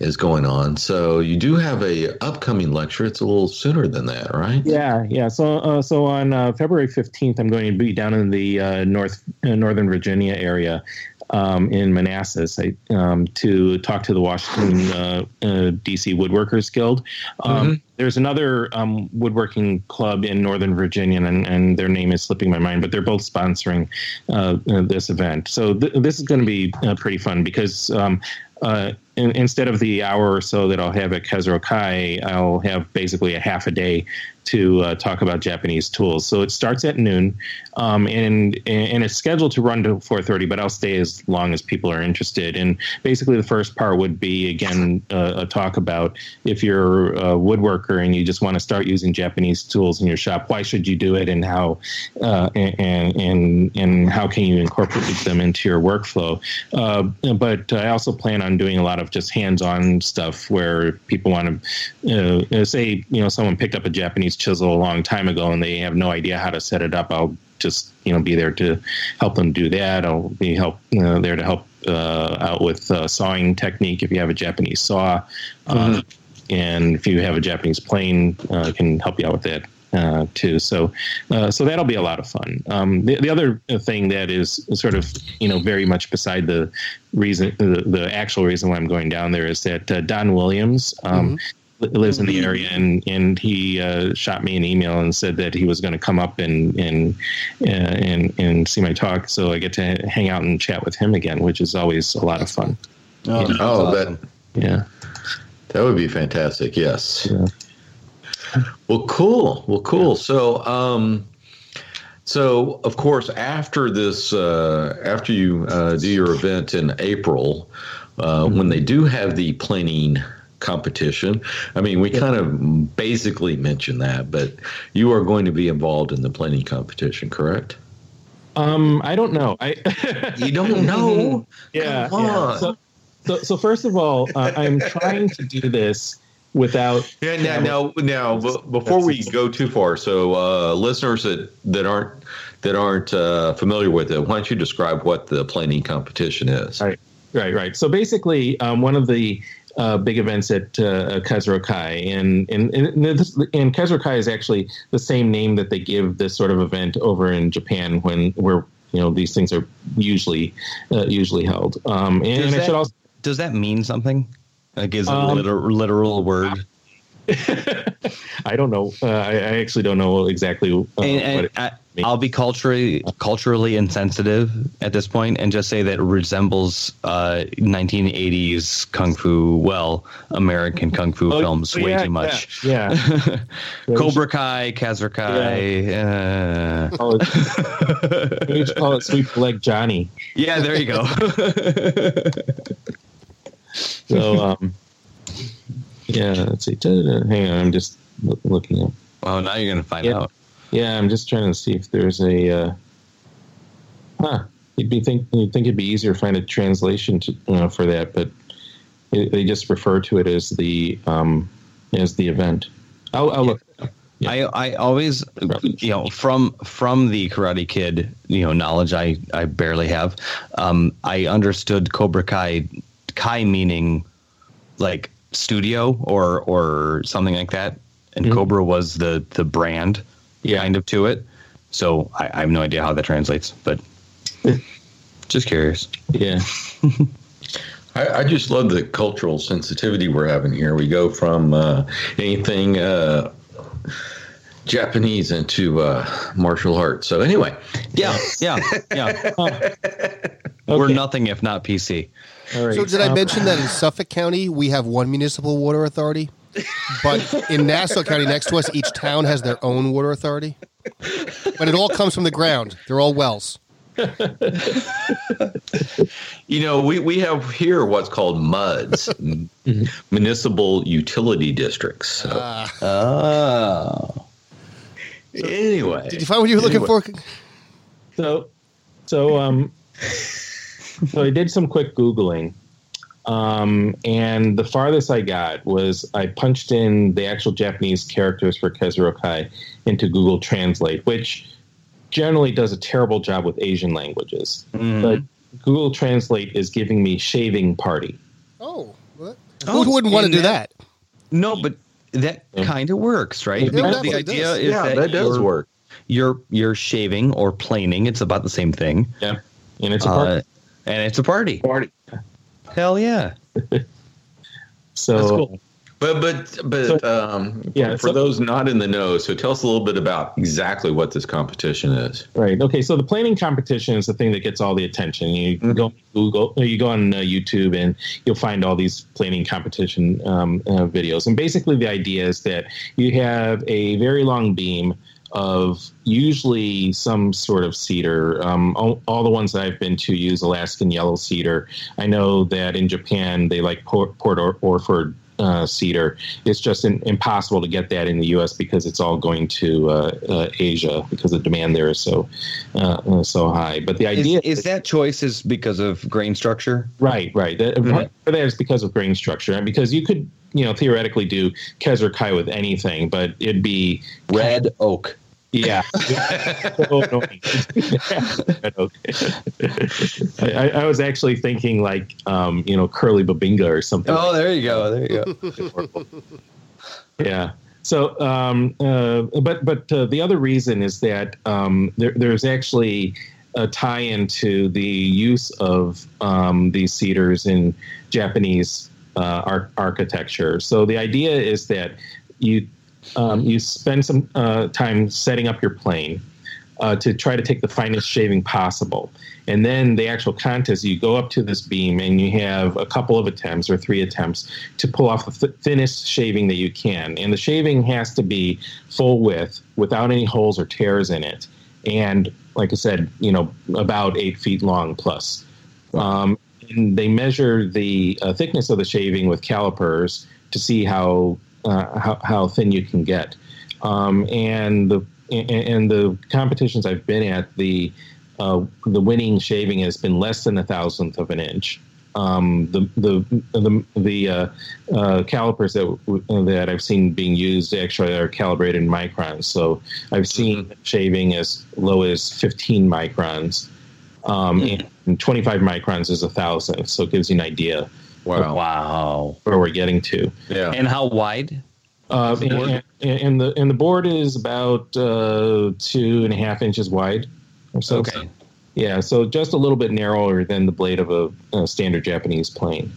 is going on. So you do have a upcoming lecture. It's a little sooner than that, right? Yeah, yeah. So, uh, so on uh, February fifteenth, I'm going to be down in the uh, North uh, Northern Virginia area um, in Manassas I, um, to talk to the Washington uh, uh, D.C. Woodworkers Guild. Um, There's another um, woodworking club in Northern Virginia, and, and their name is slipping my mind, but they're both sponsoring uh, uh, this event. So th- this is going to be uh, pretty fun because um, uh, in, instead of the hour or so that I'll have at Kezuro Kai, I'll have basically a half a day to uh, talk about Japanese tools. So it starts at noon, um, and and it's scheduled to run to 4:30, but I'll stay as long as people are interested. And basically, the first part would be again uh, a talk about if you're a woodworker and you just want to start using Japanese tools in your shop, why should you do it, and how uh, and and and how can you incorporate them into your workflow? Uh, but I also plan on doing a lot of just hands-on stuff where people want to uh, say, you know, someone picked up a Japanese chisel a long time ago and they have no idea how to set it up. I'll just you know be there to help them do that. I'll be help uh, there to help uh, out with uh, sawing technique if you have a Japanese saw, uh, and if you have a Japanese plane, uh, can help you out with that. Uh, too, so uh, so that'll be a lot of fun. Um, the, the other thing that is sort of you know very much beside the reason, the, the actual reason why I'm going down there is that uh, Don Williams um, li- lives in the area, and and he uh, shot me an email and said that he was going to come up and and uh, and and see my talk. So I get to hang out and chat with him again, which is always a lot of fun. Oh, that's Oh, awesome. that Yeah. that would be fantastic. Yes. Yeah. Well, cool. Well, cool. So, um, so of course, after this, uh, after you uh, do your event in April, uh, when they do have the planing competition, I mean, we kind of basically mentioned that, but you are going to be involved in the planing competition, correct? Um, I don't know. I [LAUGHS] You don't know? yeah, Come yeah. So, so, so first of all, uh, I'm trying to do this without. Yeah, now, now, now, b- before we go too far, so uh, listeners that, that aren't that aren't uh, familiar with it, why don't you describe what the planning competition is? All right. Right, right. So basically, um, one of the uh, big events at uh, Kezuro Kai, and and and, this, and Kezuro Kai is actually the same name that they give this sort of event over in Japan when where you know these things are usually uh, usually held. Um, and, Does and I that- should also Does that mean something? Like, is it a Um, liter- literal word? [LAUGHS] I don't know. Uh, I, I actually don't know exactly uh, and, and I, means. I'll be culturally culturally insensitive at this point and just say that it resembles uh, 1980s kung fu, well, American kung fu Oh, films way yeah, too much. Yeah. [LAUGHS] yeah. Yeah, Cobra Kai, Kezuro Kai. Uh, Call it, we [LAUGHS] should call it sweep leg Johnny. yeah, there you go. So, um, yeah, let's see. Hang on, I'm just loo- looking up. well, now you're gonna find Yeah. out. Yeah, I'm just trying to see if there's a. Uh, huh? You'd be think you'd think it'd be easier to find a translation to, you know, for that, but it, they just refer to it as the um, as the event. I'll, I'll look. Yeah. I I always you know from from the Karate Kid you know knowledge I I barely have. Um, I understood Cobra Kai Kai meaning like studio or or something like that, and Mhm. Cobra was the the brand Yeah. kind of to it. So I, I have no idea how that translates, but [LAUGHS] just curious. Yeah. [LAUGHS] I, I just love the cultural sensitivity we're having here. We go from uh, anything uh, Japanese into uh, martial arts. So anyway, Yeah, yeah, yeah. [LAUGHS] We're nothing if not PC. All right. So did I Um, mention that in Suffolk County we have one municipal water authority, but in Nassau County next to us, each town has their own water authority. But it all comes from the ground. They're all wells. you know, we, we have here what's called MUDs, [LAUGHS] municipal utility districts. So Uh, Oh. anyway, did you find what you were looking for? So, so um, so I did some quick googling, um, and the farthest I got was I punched in the actual Japanese characters for Kezuro Kai into Google Translate, which generally does a terrible job with Asian languages. But Google Translate is giving me shaving party. Oh, what? Oh, who wouldn't want to do that- that? No, but that Yeah. kind of works, right? Yeah, Because the idea does. is yeah, that, that, does you're, work. You're you're shaving or planing. It's about the same thing. Yeah, and it's a Uh, party. And it's a party. Party. Hell yeah! [LAUGHS] So That's cool. But but but um, yeah, for so- those not in the know, so tell us a little bit about exactly what this competition is. Right. Okay. So the planning competition is the thing that gets all the attention. You Mhm. go Google, you go on uh, YouTube, and you'll find all these planning competition um, uh, videos. And basically, the idea is that you have a very long beam of usually some sort of cedar. Um, all, all the ones that I've been to use Alaskan yellow cedar. I know that in Japan they like Port, Port Or- Orford uh, cedar. It's just in, impossible to get that in the U.S. because it's all going to uh, uh, Asia because the demand there is so uh, uh, so high. But the Is, idea is that choice is because of grain structure? right, right. That, Mhm. That is because of grain structure, and because you could you know theoretically do Kezuro Kai with anything, but it'd be Red oak. Yeah. [LAUGHS] So annoying. [LAUGHS] [LAUGHS] I, I, I was actually thinking like um, you know curly bubinga or something. Oh, there you go. There you go. Yeah. So, um, uh, but but uh, the other reason is that um, there, there's actually a tie-in to the use of um, these cedars in Japanese uh, ar- architecture. So the idea is that you um, you spend some uh, time setting up your plane uh, to try to take the finest shaving possible. And then the actual contest, you go up to this beam and you have a couple of attempts or three attempts to pull off the th- thinnest shaving that you can. And the shaving has to be full width without any holes or tears in it. And like I said, you know, about eight feet long plus. Um, and they measure the uh, thickness of the shaving with calipers to see how uh, how, how thin you can get. Um, and the and, the competitions I've been at, the uh, the winning shaving has been less than a thousandth of an inch. Um, the the the, the uh, uh, calipers that that I've seen being used actually are calibrated in microns. So I've seen shaving as low as 15 microns, um, and 25 microns is a thousand. So it gives you an idea Wow. Wow. where we're getting to. Yeah. And how wide? Uh, and, and, and the and the board is about uh, two and a half inches wide, or so. Okay. Yeah, so just a little bit narrower than the blade of a, a standard Japanese plane.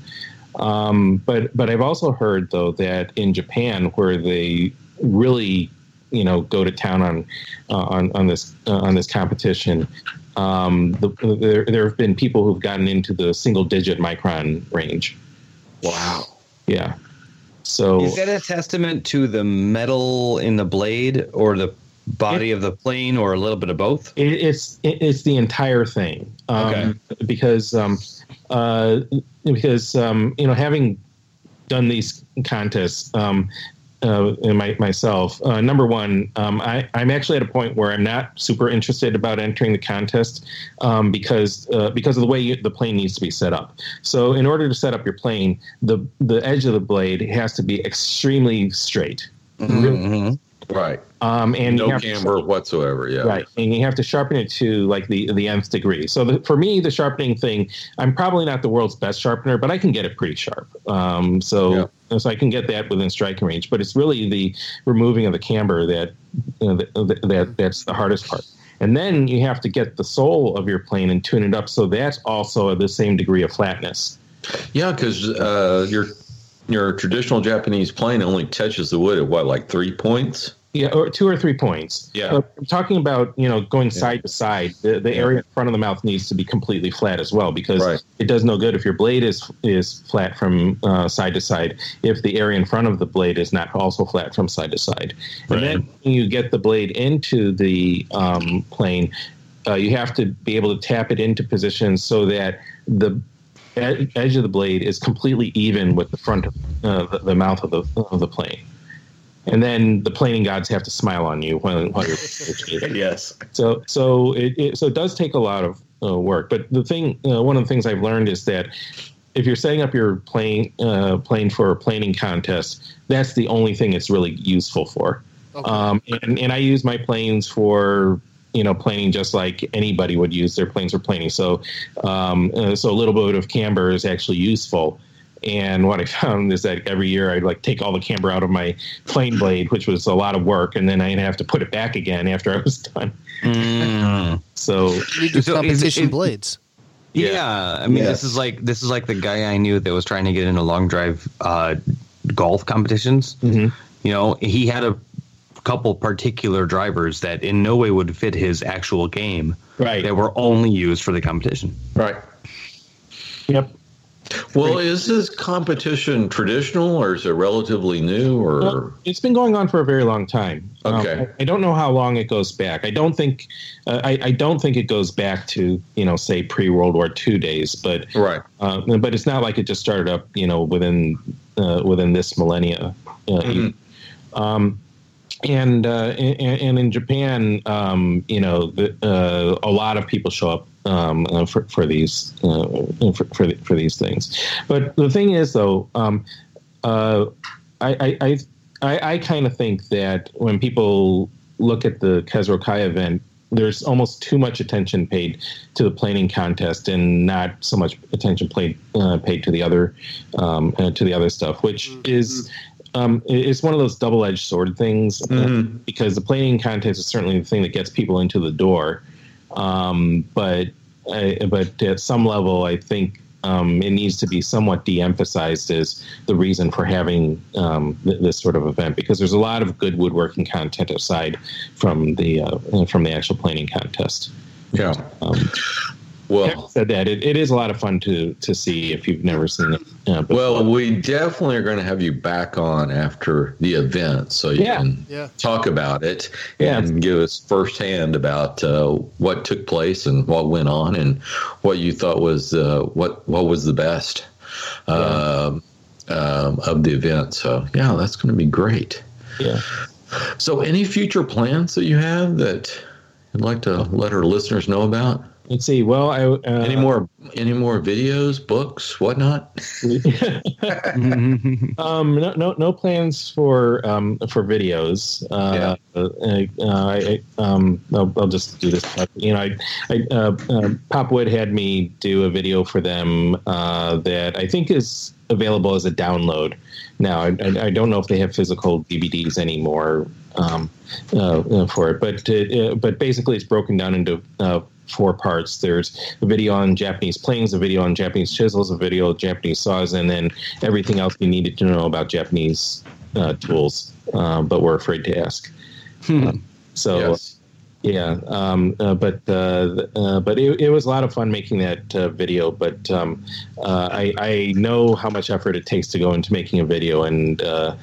Um, but but I've also heard though that in Japan, where they really you know go to town on uh, on on this uh, on this competition, um, the, there there have been people who've gotten into the single digit micron range. Wow. Yeah. So Is that a testament to the metal in the blade or the body of the plane or a little bit of both? It, it's it, it's the entire thing. Um, Because um, uh, because um, you know having done these contests um, uh, and my, myself, uh, number one, um, I, I'm actually at a point where I'm not super interested about entering the contest um, because uh, because of the way you, the plane needs to be set up. So in order to set up your plane, the the edge of the blade has to be extremely straight. Mhm. Right. Um, and no have to- camber whatsoever. Yeah. Right, and you have to sharpen it to like the the nth degree. So the, for me, the sharpening thing, I'm probably not the world's best sharpener, but I can get it pretty sharp. Um, so so I can get that within striking range. But it's really the removing of the camber that you know, that, that that's the hardest part. And then you have to get the sole of your plane and tune it up so that's also the same degree of flatness. Yeah, because uh, your your traditional Japanese plane only touches the wood at what, like three points? Yeah, or two or three points. Yeah. I'm talking about you know going side to side. The the Yeah. area in front of the mouth needs to be completely flat as well because Right. it does no good if your blade is is flat from uh, side to side if the area in front of the blade is not also flat from side to side. And then when you get the blade into the um, plane, uh, you have to be able to tap it into position so that the ed- edge of the blade is completely even with the front of uh, the, the mouth of the of the plane. And then the planing gods have to smile on you while, while you're [LAUGHS] Yes. so so it, it so it does take a lot of uh, work. But the thing, uh, one of the things I've learned is that if you're setting up your plane uh, plane for a planing contest, that's the only thing it's really useful for. Okay. Um, and, and I use my planes for you know planing just like anybody would use their planes for planing. So um, uh, so a little bit of camber is actually useful. And what I found is that every year I'd like take all the camber out of my plane blade, which was a lot of work, and then I'd have to put it back again after I was [LAUGHS] done. Mm. So You do So is it- competition it- blades. Yeah, I mean, Yes. this is like this is like the guy I knew that was trying to get into long drive uh, golf competitions. Mhm. You know, he had a couple particular drivers that in no way would fit his actual game. Right. That were only used for the competition. Right. Yep. Well, is this competition traditional or is it relatively new or? Well, it's been going on for a very long time. Um, Okay. I, I don't know how long it goes back. I don't think uh, I, I don't think it goes back to you know say pre World War II days, but right. uh, but it's not like it just started up you know within uh, within this millennia. Uh, Mhm. um, and, uh, and and in Japan, um, you know, the, uh, a lot of people show up um, uh, for for these uh, for for, for these things. But the thing is, though, um, uh, I I I, I, kind of think that when people look at the Kezurokai event, there's almost too much attention paid to the planning contest and not so much attention paid uh, paid to the other um, uh, to the other stuff, which is um, it's one of those double edged sword things uh, Mhm. because the planing contest is certainly the thing that gets people into the door, um, but I, but at some level, I think. Um, it needs to be somewhat de-emphasized as the reason for having um, th- this sort of event because there's a lot of good woodworking content aside from the uh, from the actual planning contest. Yeah. Um, Well, said that, it, it is a lot of fun to to see if you've never seen it. Uh, well, we definitely are going to have you back on after the event so you Yeah. can Yeah. talk about it Yeah. and give us firsthand about uh, what took place and what went on and what you thought was uh, what what was the best um, um, of the event. So yeah, that's going to be great. yeah. So, any future plans that you have that you'd like to let our listeners know about? Let's see. Well, I uh, Any more any more videos, books, whatnot? [LAUGHS] [LAUGHS] um, no, no, no plans for um, for videos. Uh, uh, uh, I, um, I'll, I'll just do this. You know, I, I uh, uh, Popwood had me do a video for them uh, that I think is available as a download. Now, I, I, I don't know if they have physical DVDs anymore um, uh, uh, for it, but uh, uh, but basically, it's broken down into uh, four parts. There's a video on Japanese planes, a video on Japanese chisels, a video on Japanese saws, and then everything else you needed to know about Japanese uh, tools, uh, but were afraid to ask. Uh, so yes. yeah, um, uh, but uh, uh, but it, it was a lot of fun making that uh, video. But um, uh, I, I know how much effort it takes to go into making a video, and uh,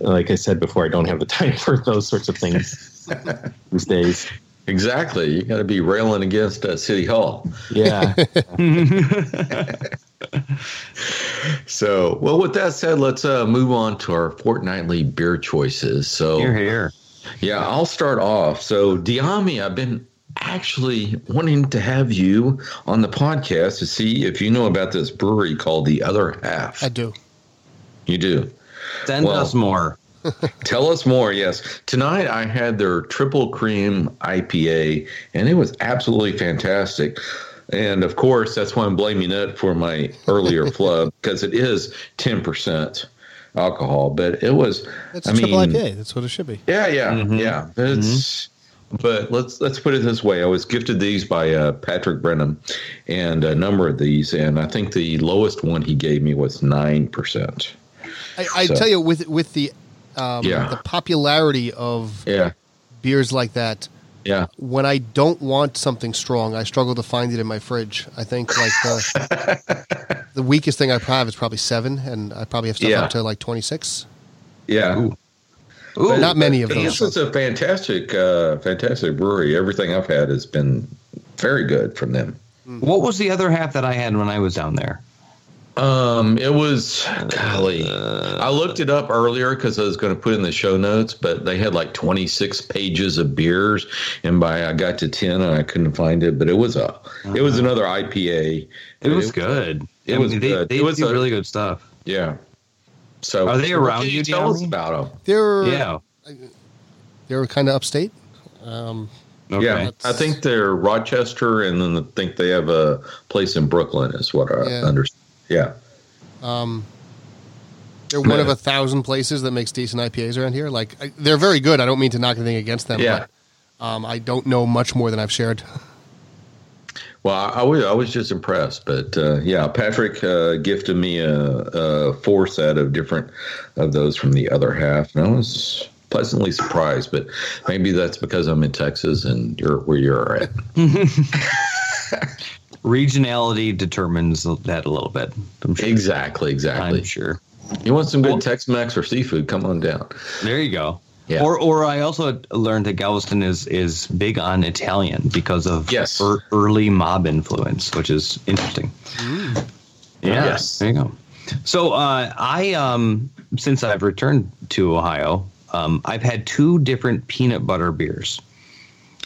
like I said before, I don't have the [LAUGHS] time for those sorts of things [LAUGHS] these days. Exactly. You got to be railing against uh, City Hall. Yeah, [LAUGHS] So, well, with that said, let's uh, move on to our fortnightly beer choices. So, Here, here. Yeah, I'll start off. So, Dyami, I've been actually wanting to have you on the podcast to see if you know about this brewery called The Other Half. I do. You do. Send Well- us more. Tell us more. Yes. Tonight I had their triple cream IPA, and it was absolutely fantastic. And of course, that's why I'm blaming it for my earlier [LAUGHS] flub because it is 10% alcohol. But it was, It's I a triple mean, IPA. That's what it should be. yeah, yeah, Mhm. yeah. It's but let's let's put it this way. I was gifted these by uh, Patrick Brennan, and a number of these, and I think the lowest one he gave me was nine percent. I, I So- tell you, with with the um, Yeah. the popularity of Yeah, beers like that, yeah. when I don't want something strong, I struggle to find it in my fridge. I think like the [LAUGHS] the weakest thing I have is probably seven, and I probably have stuff Yeah. up to like twenty six. Yeah. Ooh. But- Not many of but those. This is a fantastic, uh, fantastic brewery. Everything I've had has been very good from them. What was the other half that I had when I was down there? Um, it was golly. I looked it up earlier because I was going to put in the show notes, but they had like 26 pages of beers, and by I got to 10 and I couldn't find it. But it was a, it was another IPA. It was good. It I was mean, good. They It was do a- really good stuff. Yeah. So Are they around can you, Tell us about them. They're Yeah. they're kind of upstate. Um, Okay. Yeah, I think they're Rochester, and then I think they have a place in Brooklyn. Is what I Yeah. understand. Yeah. um, they're one of a thousand places that makes decent IPAs around here. Like I, they're very good. I don't mean to knock anything against them. Yeah. But, um, I don't know much more than I've shared. [LAUGHS] Well, I, I was I was just impressed, but uh, yeah, Patrick uh, gifted me a, a four set of different of those from the other half, and I was pleasantly surprised. But maybe that's because I'm in Texas and you're where you're at. [LAUGHS] Regionality determines that a little bit. I'm sure. Exactly, exactly. I'm sure. You want some Well- good Tex-Mex or seafood? Come on down. There you go. Yeah. Or, or I also learned that Galveston is is big on Italian because of Yes. ear- early mob influence, which is interesting. Yeah, Yes. there you go. So uh, I, um, since I've returned to Ohio, um, I've had two different peanut butter beers.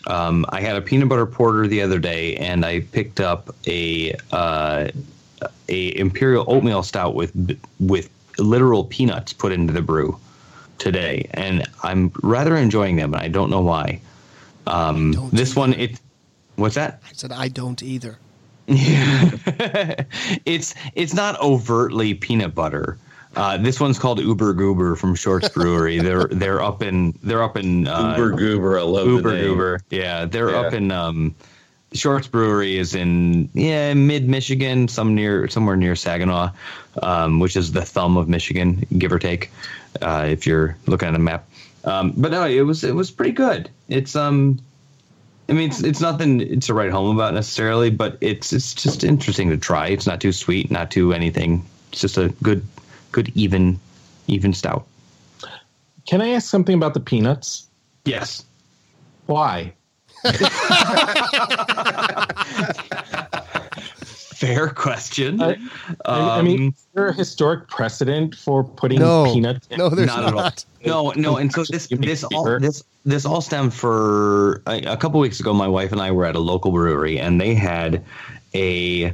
Um, I had a peanut butter porter the other day, and I picked up a uh, a imperial oatmeal stout with with literal peanuts put into the brew today, and I'm rather enjoying them, and I don't know why. Um, this do one, it what's that? I said I don't either. Yeah, [LAUGHS] it's it's not overtly peanut butter. Uh, this one's called Uber Goober from Shorts Brewery. they're they're up in they're up in uh, Uber goober, I love Uber the name. Goober. Yeah, they're Yeah. up in um, Shorts Brewery is in yeah mid Michigan, some near somewhere near Saginaw, um, which is the thumb of Michigan, give or take, uh, if you're looking at a map. Um, but no, it was it was pretty good. It's um, I mean it's it's nothing to write home about necessarily, but it's it's just interesting to try. It's not too sweet, not too anything. It's just a good good even even stout. Can I ask something about the peanuts? Yes. Why? [LAUGHS] Fair question. I- I, I mean, Um, is there a historic precedent for putting No, peanuts? in- no, there's not not. at all. No, no, and so this this all this this all stemmed for a, a couple weeks ago. My wife and I were at a local brewery, and they had a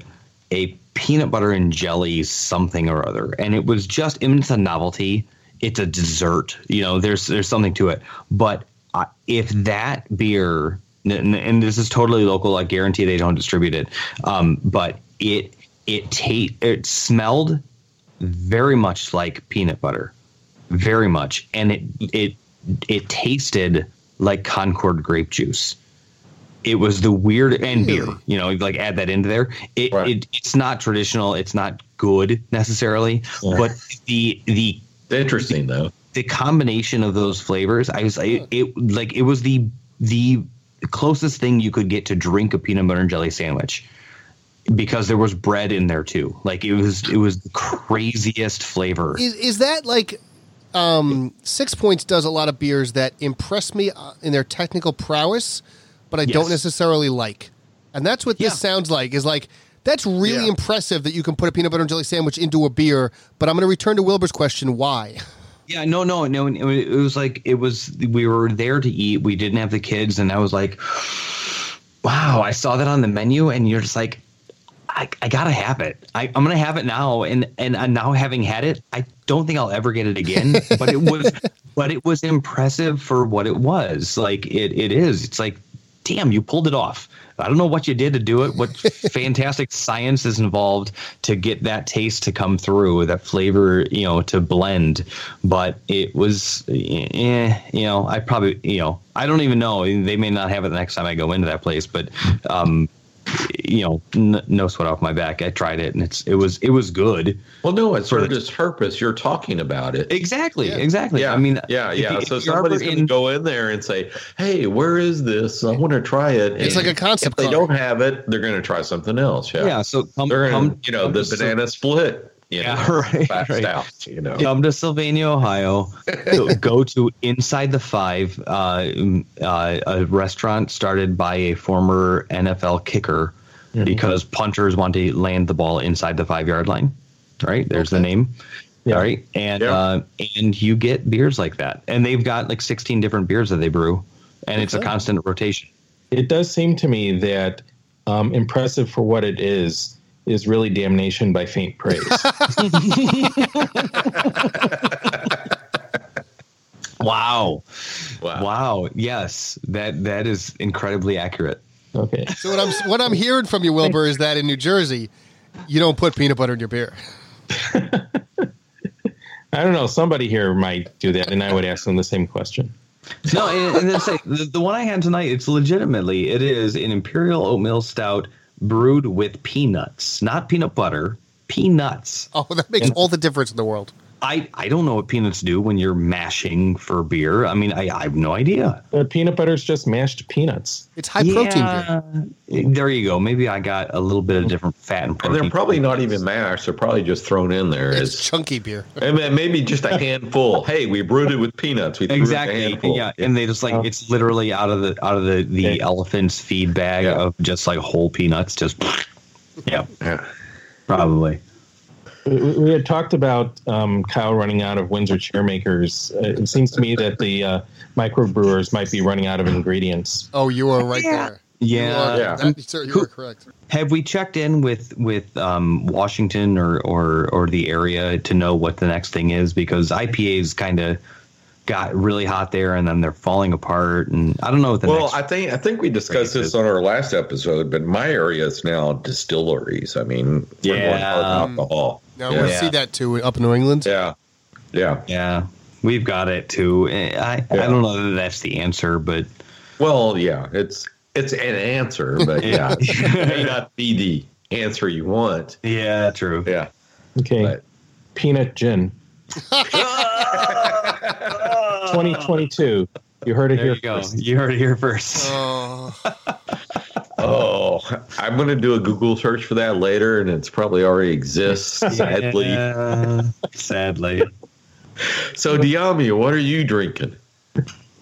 a peanut butter and jelly something or other, and it was just it's a novelty. It's a dessert, you know. There's there's something to it, but uh, if that beer and, and this is totally local, I guarantee they don't distribute it. Um, but it it ta- it smelled very much like peanut butter very much and it it it tasted like concord grape juice it was the weird and beer you know like add that into there it, Right. it it's not traditional it's not good necessarily Yeah. but the the Interesting though. the combination of those flavors i was it, it like it was the the closest thing you could get to drink a peanut butter and jelly sandwich because there was bread in there too like it was it was the craziest flavor Is is that like um, Six Points does a lot of beers that impress me uh, in their technical prowess, but I don't necessarily like, and that's what Yeah. this sounds like. Is like that's really Yeah. impressive that you can put a peanut butter and jelly sandwich into a beer. But I'm going to return to Wilbur's question: Why? Yeah, no, no, no. It was- like it was. We were there to eat. We didn't have the kids, and I was like, "Wow!" I saw that on the menu, and you're just like, "I, I gotta have it. I, I'm gonna have it now." And and uh, now having had it, I don't think I'll ever get it again. But it was, [LAUGHS] but it was impressive for what it was. Like it, it is. It's like, damn, you pulled it off. I don't know what you did to do it. What [LAUGHS] fantastic science is involved to get that taste to come through, that flavor, you know, to blend. But it was, eh, you know, I probably, you know, I don't even know. They may not have it the next time I go into that place, but, um, you know, n- no sweat off my back. I tried it, and it's it was it was good. Well, no, it's For served the- purpose. You're talking about it. Exactly, Yeah. exactly. Yeah, I mean, yeah, yeah. you- so if somebody's going to go in there and say, "Hey, where is this? I want to try it." It's And like a concept If they car. don't have it, they're going to try something else. Yeah, Yeah, so come, come going to, you know, come the to banana split. You Yeah, know, [LAUGHS] right, fast right. out. You know, come to Sylvania, Ohio. [LAUGHS] go, go to Inside the Five, uh, um, uh, a restaurant started by a former NFL kicker because punters want to land the ball inside the five yard line. Right there's the name. Yeah. All right, and Yeah. uh, and you get beers like that, and they've got like 16 different beers that they brew, and it's a constant rotation. It does seem to me that um, impressive for what it is is really damnation by faint praise. [LAUGHS] Wow, wow. wow, yes, that that is incredibly accurate. okay. So what I'm what I'm hearing from you, Wilbur, is that in New Jersey, you don't put peanut butter in your beer. [LAUGHS] I don't know. Somebody here might do that, and I would ask them the same question. No, and, and say the, the one I had tonight, it's legitimately it is an imperial oatmeal stout brewed with peanuts, not peanut butter, peanuts. Oh, that makes all the difference in the world. I, I don't know what peanuts do when you're mashing for beer. I mean, I, I have no idea. Uh, peanut butter is just mashed peanuts. It's high protein beer. beer. There you go. Maybe I got a little bit of different fat and And protein. they're probably not even mashed. They're probably just thrown in there. It's As, chunky beer. and maybe just a [LAUGHS] handful. Hey, we brewed it with peanuts. We threw in a exactly. handful. Yeah, and they just like Oh. it's literally out of the out of the the Okay. elephant's feed bag Yeah. of just like whole peanuts. Just yeah, [LAUGHS] Yeah. probably. We, we had talked about um, Kyle running out of Windsor chairmakers. Uh, it seems to me that the uh, microbrewers might be running out of ingredients. Oh, you are right there. You Yeah. are, Yeah. that- sir, you are correct. Have we checked in with with um, Washington or, or or the area to know what the next thing is? Because IPAs kind of got really hot there, and then they're falling apart, and I don't know what the Well, next. I think I think we discussed this on our last episode, but my area is now distilleries. I mean, we're going Yeah. hard alcohol. Now yeah. we see that too up in New England. yeah, yeah. yeah, we've got it too. I I don't know that that's the answer, but Well, yeah, it's it's an answer, but [LAUGHS] yeah, it may not be the answer you want. yeah, true. Yeah, Okay, but peanut gin. [LAUGHS] 2022. You heard it There here you go. first. You heard it here first. Oh, [LAUGHS] oh, I'm gonna do a Google search for that later, and it's probably already exists. Sadly. [LAUGHS] Yeah, sadly. [LAUGHS] So, Dyami, what are you drinking?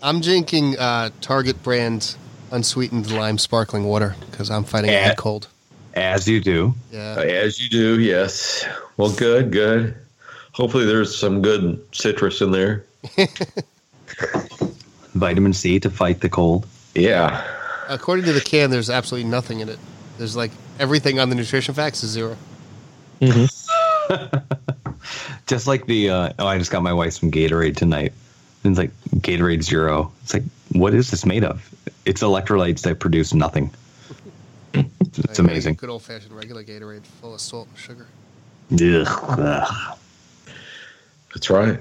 I'm drinking uh, Target brand unsweetened lime sparkling water because I'm fighting a head cold. As you do. Yeah. As you do, yes. Well, good, good. Hopefully, there's some good citrus in there. [LAUGHS] Vitamin C to fight the cold. Yeah. According to the can, there's absolutely nothing in it. There's like everything on the nutrition facts is zero. [LAUGHS] Just like the uh, oh, I just got my wife some Gatorade tonight. And it's like Gatorade Zero. It's like, what is this made of? It's electrolytes that produce nothing. [LAUGHS] It's amazing. Good old fashioned regular Gatorade full of salt and sugar. Ugh. Ugh. That's right.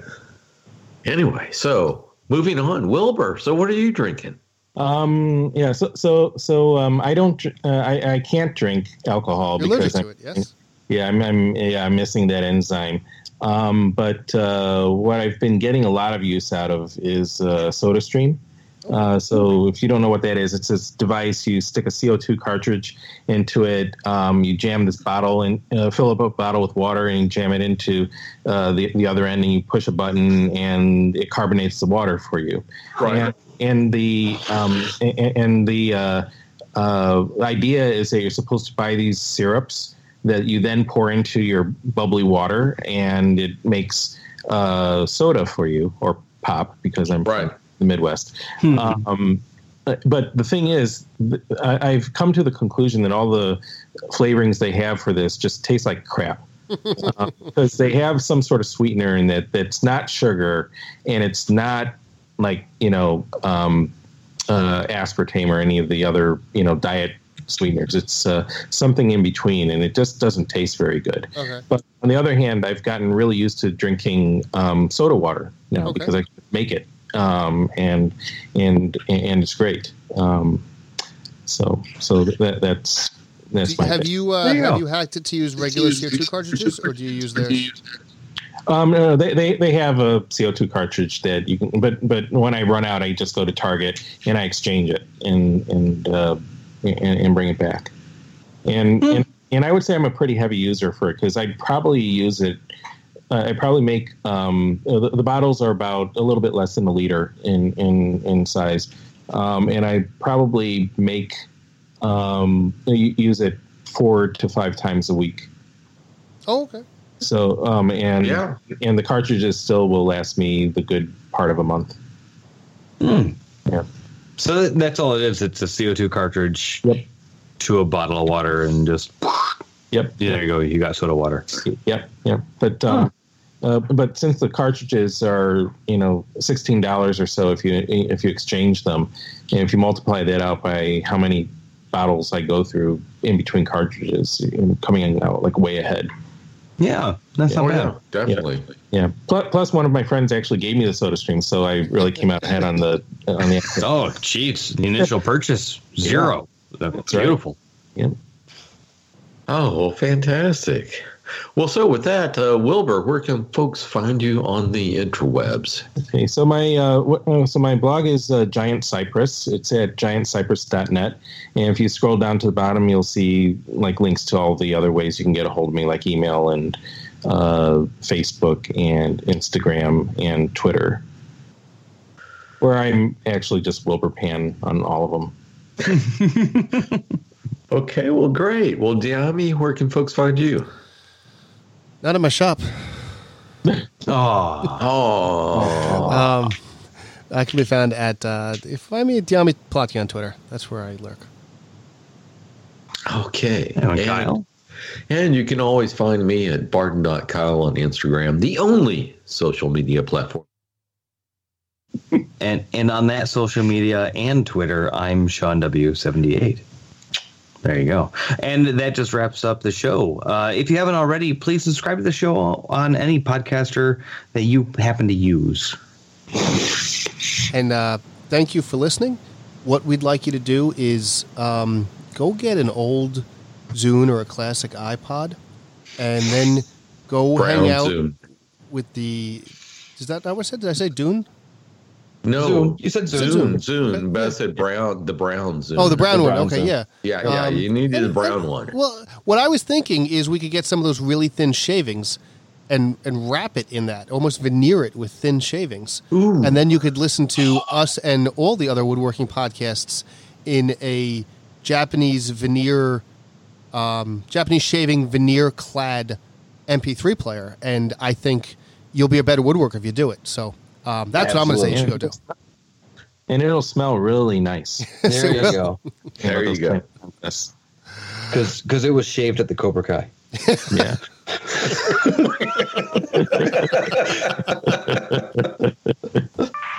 Anyway, so moving on, Wilbur. So, what are you drinking? Um, yeah. So, so, so, um, I don't, uh, I, I can't drink alcohol You're allergic because to I'm, it, yes? yeah, I'm, I'm, yeah, I'm missing that enzyme. Um, but uh, what I've been getting a lot of use out of is uh, SodaStream. Uh, so if you don't know what that is, it's this device. You stick a CO2 cartridge into it. Um, you jam this bottle and uh, fill up a bottle with water and you jam it into uh, the the other end, and you push a button and it carbonates the water for you. Right. And, and the um, and, and the uh, uh, idea is that you're supposed to buy these syrups that you then pour into your bubbly water, and it makes uh, soda for you or pop because I'm Right. from the Midwest. um, but the thing is, I, I've come to the conclusion that all the flavorings they have for this just taste like crap. [LAUGHS] Uh, because they have some sort of sweetener in it that's not sugar and it's not like you know um, uh, aspartame or any of the other you know diet sweeteners. It's uh, something in between, and it just doesn't taste very good. Okay. But on the other hand, I've gotten really used to drinking um, soda water now Okay. because I make it, um, and and and it's great. Um, so so that, that's that's Do- my have thing. you uh, you have go. you hacked it to use regular CO2 cartridges, or do you use theirs? Um, no, they, they they have a CO2 cartridge that you can, but but when I run out, I just go to Target and I exchange it and and uh, and, and bring it back. And and and I would say I'm a pretty heavy user for it because I'd probably use it. Uh, I probably make um, the, the bottles are about a little bit less than a liter in in in size, um, and I probably make um, use it four to five times a week. Oh, okay. So um, and Yeah. and the cartridges still will last me the good part of a month. Yeah. So that's all it is. It's a CO2 cartridge Yep. to a bottle of water and just Yep. there you go. You got soda water. Yep. Yep. But um, uh, but since the cartridges are you know sixteen dollars or so if you if you exchange them, and if you multiply that out by how many bottles I go through in between cartridges, coming out like way ahead. Yeah, that's Oh, not bad. yeah, definitely. Yeah. Plus, plus, one of my friends actually gave me the Soda Stream, so I really came out ahead on the on the. [LAUGHS] Oh, jeez. The initial purchase zero. That's right. beautiful. Yeah. Oh, well, fantastic. Well, so with that, uh, Wilbur, where can folks find you on the interwebs? Okay, so my uh, uh, so my blog is uh, Giant Cypress. It's at giantcypress.net, and if you scroll down to the bottom, you'll see like links to all the other ways you can get a hold of me, like email and uh, Facebook and Instagram and Twitter, where I'm actually just Wilbur Pan on all of them. [LAUGHS] Okay, well, great. Well, Dyami, where can folks find you? Not in my shop. [LAUGHS] Oh, Oh, Um, I can be found at uh, if find me at Dyami Plotke on Twitter. That's where I lurk. okay. and And- Kyle. And you can always find me at barton.kyle on Instagram, the only social media platform. And and on that social media and Twitter, I'm Sean W78. There you go. And that just wraps up the show. Uh, if you haven't already, please subscribe to the show on any podcaster that you happen to use. And uh, thank you for listening. What we'd like you to do is um, go get an old Zune or a classic iPod, and then go Brown hang out Zoom. with the. Is that not what I said? Did I say Dune? No, Zoom. You said Zoom. Zoom. Zoom. But I said brown, the brown Zoom. Oh, the brown The one. brown Okay, Zune. yeah. Yeah, yeah. Um, you need the brown and- one. Well, what I was thinking is we could get some of those really thin shavings and and wrap it in that, almost veneer it with thin shavings, Ooh. and then you could listen to us and all the other woodworking podcasts in a Japanese veneer, um, Japanese shaving veneer clad MP3 player, and I think you'll be a better woodworker if you do it. So um, that's Absolutely. what I'm going to say. You should go do. And it'll smell really nice. [LAUGHS] There you go. There you go. Because because it was shaved at the Cobra Kai. [LAUGHS] yeah. [LAUGHS]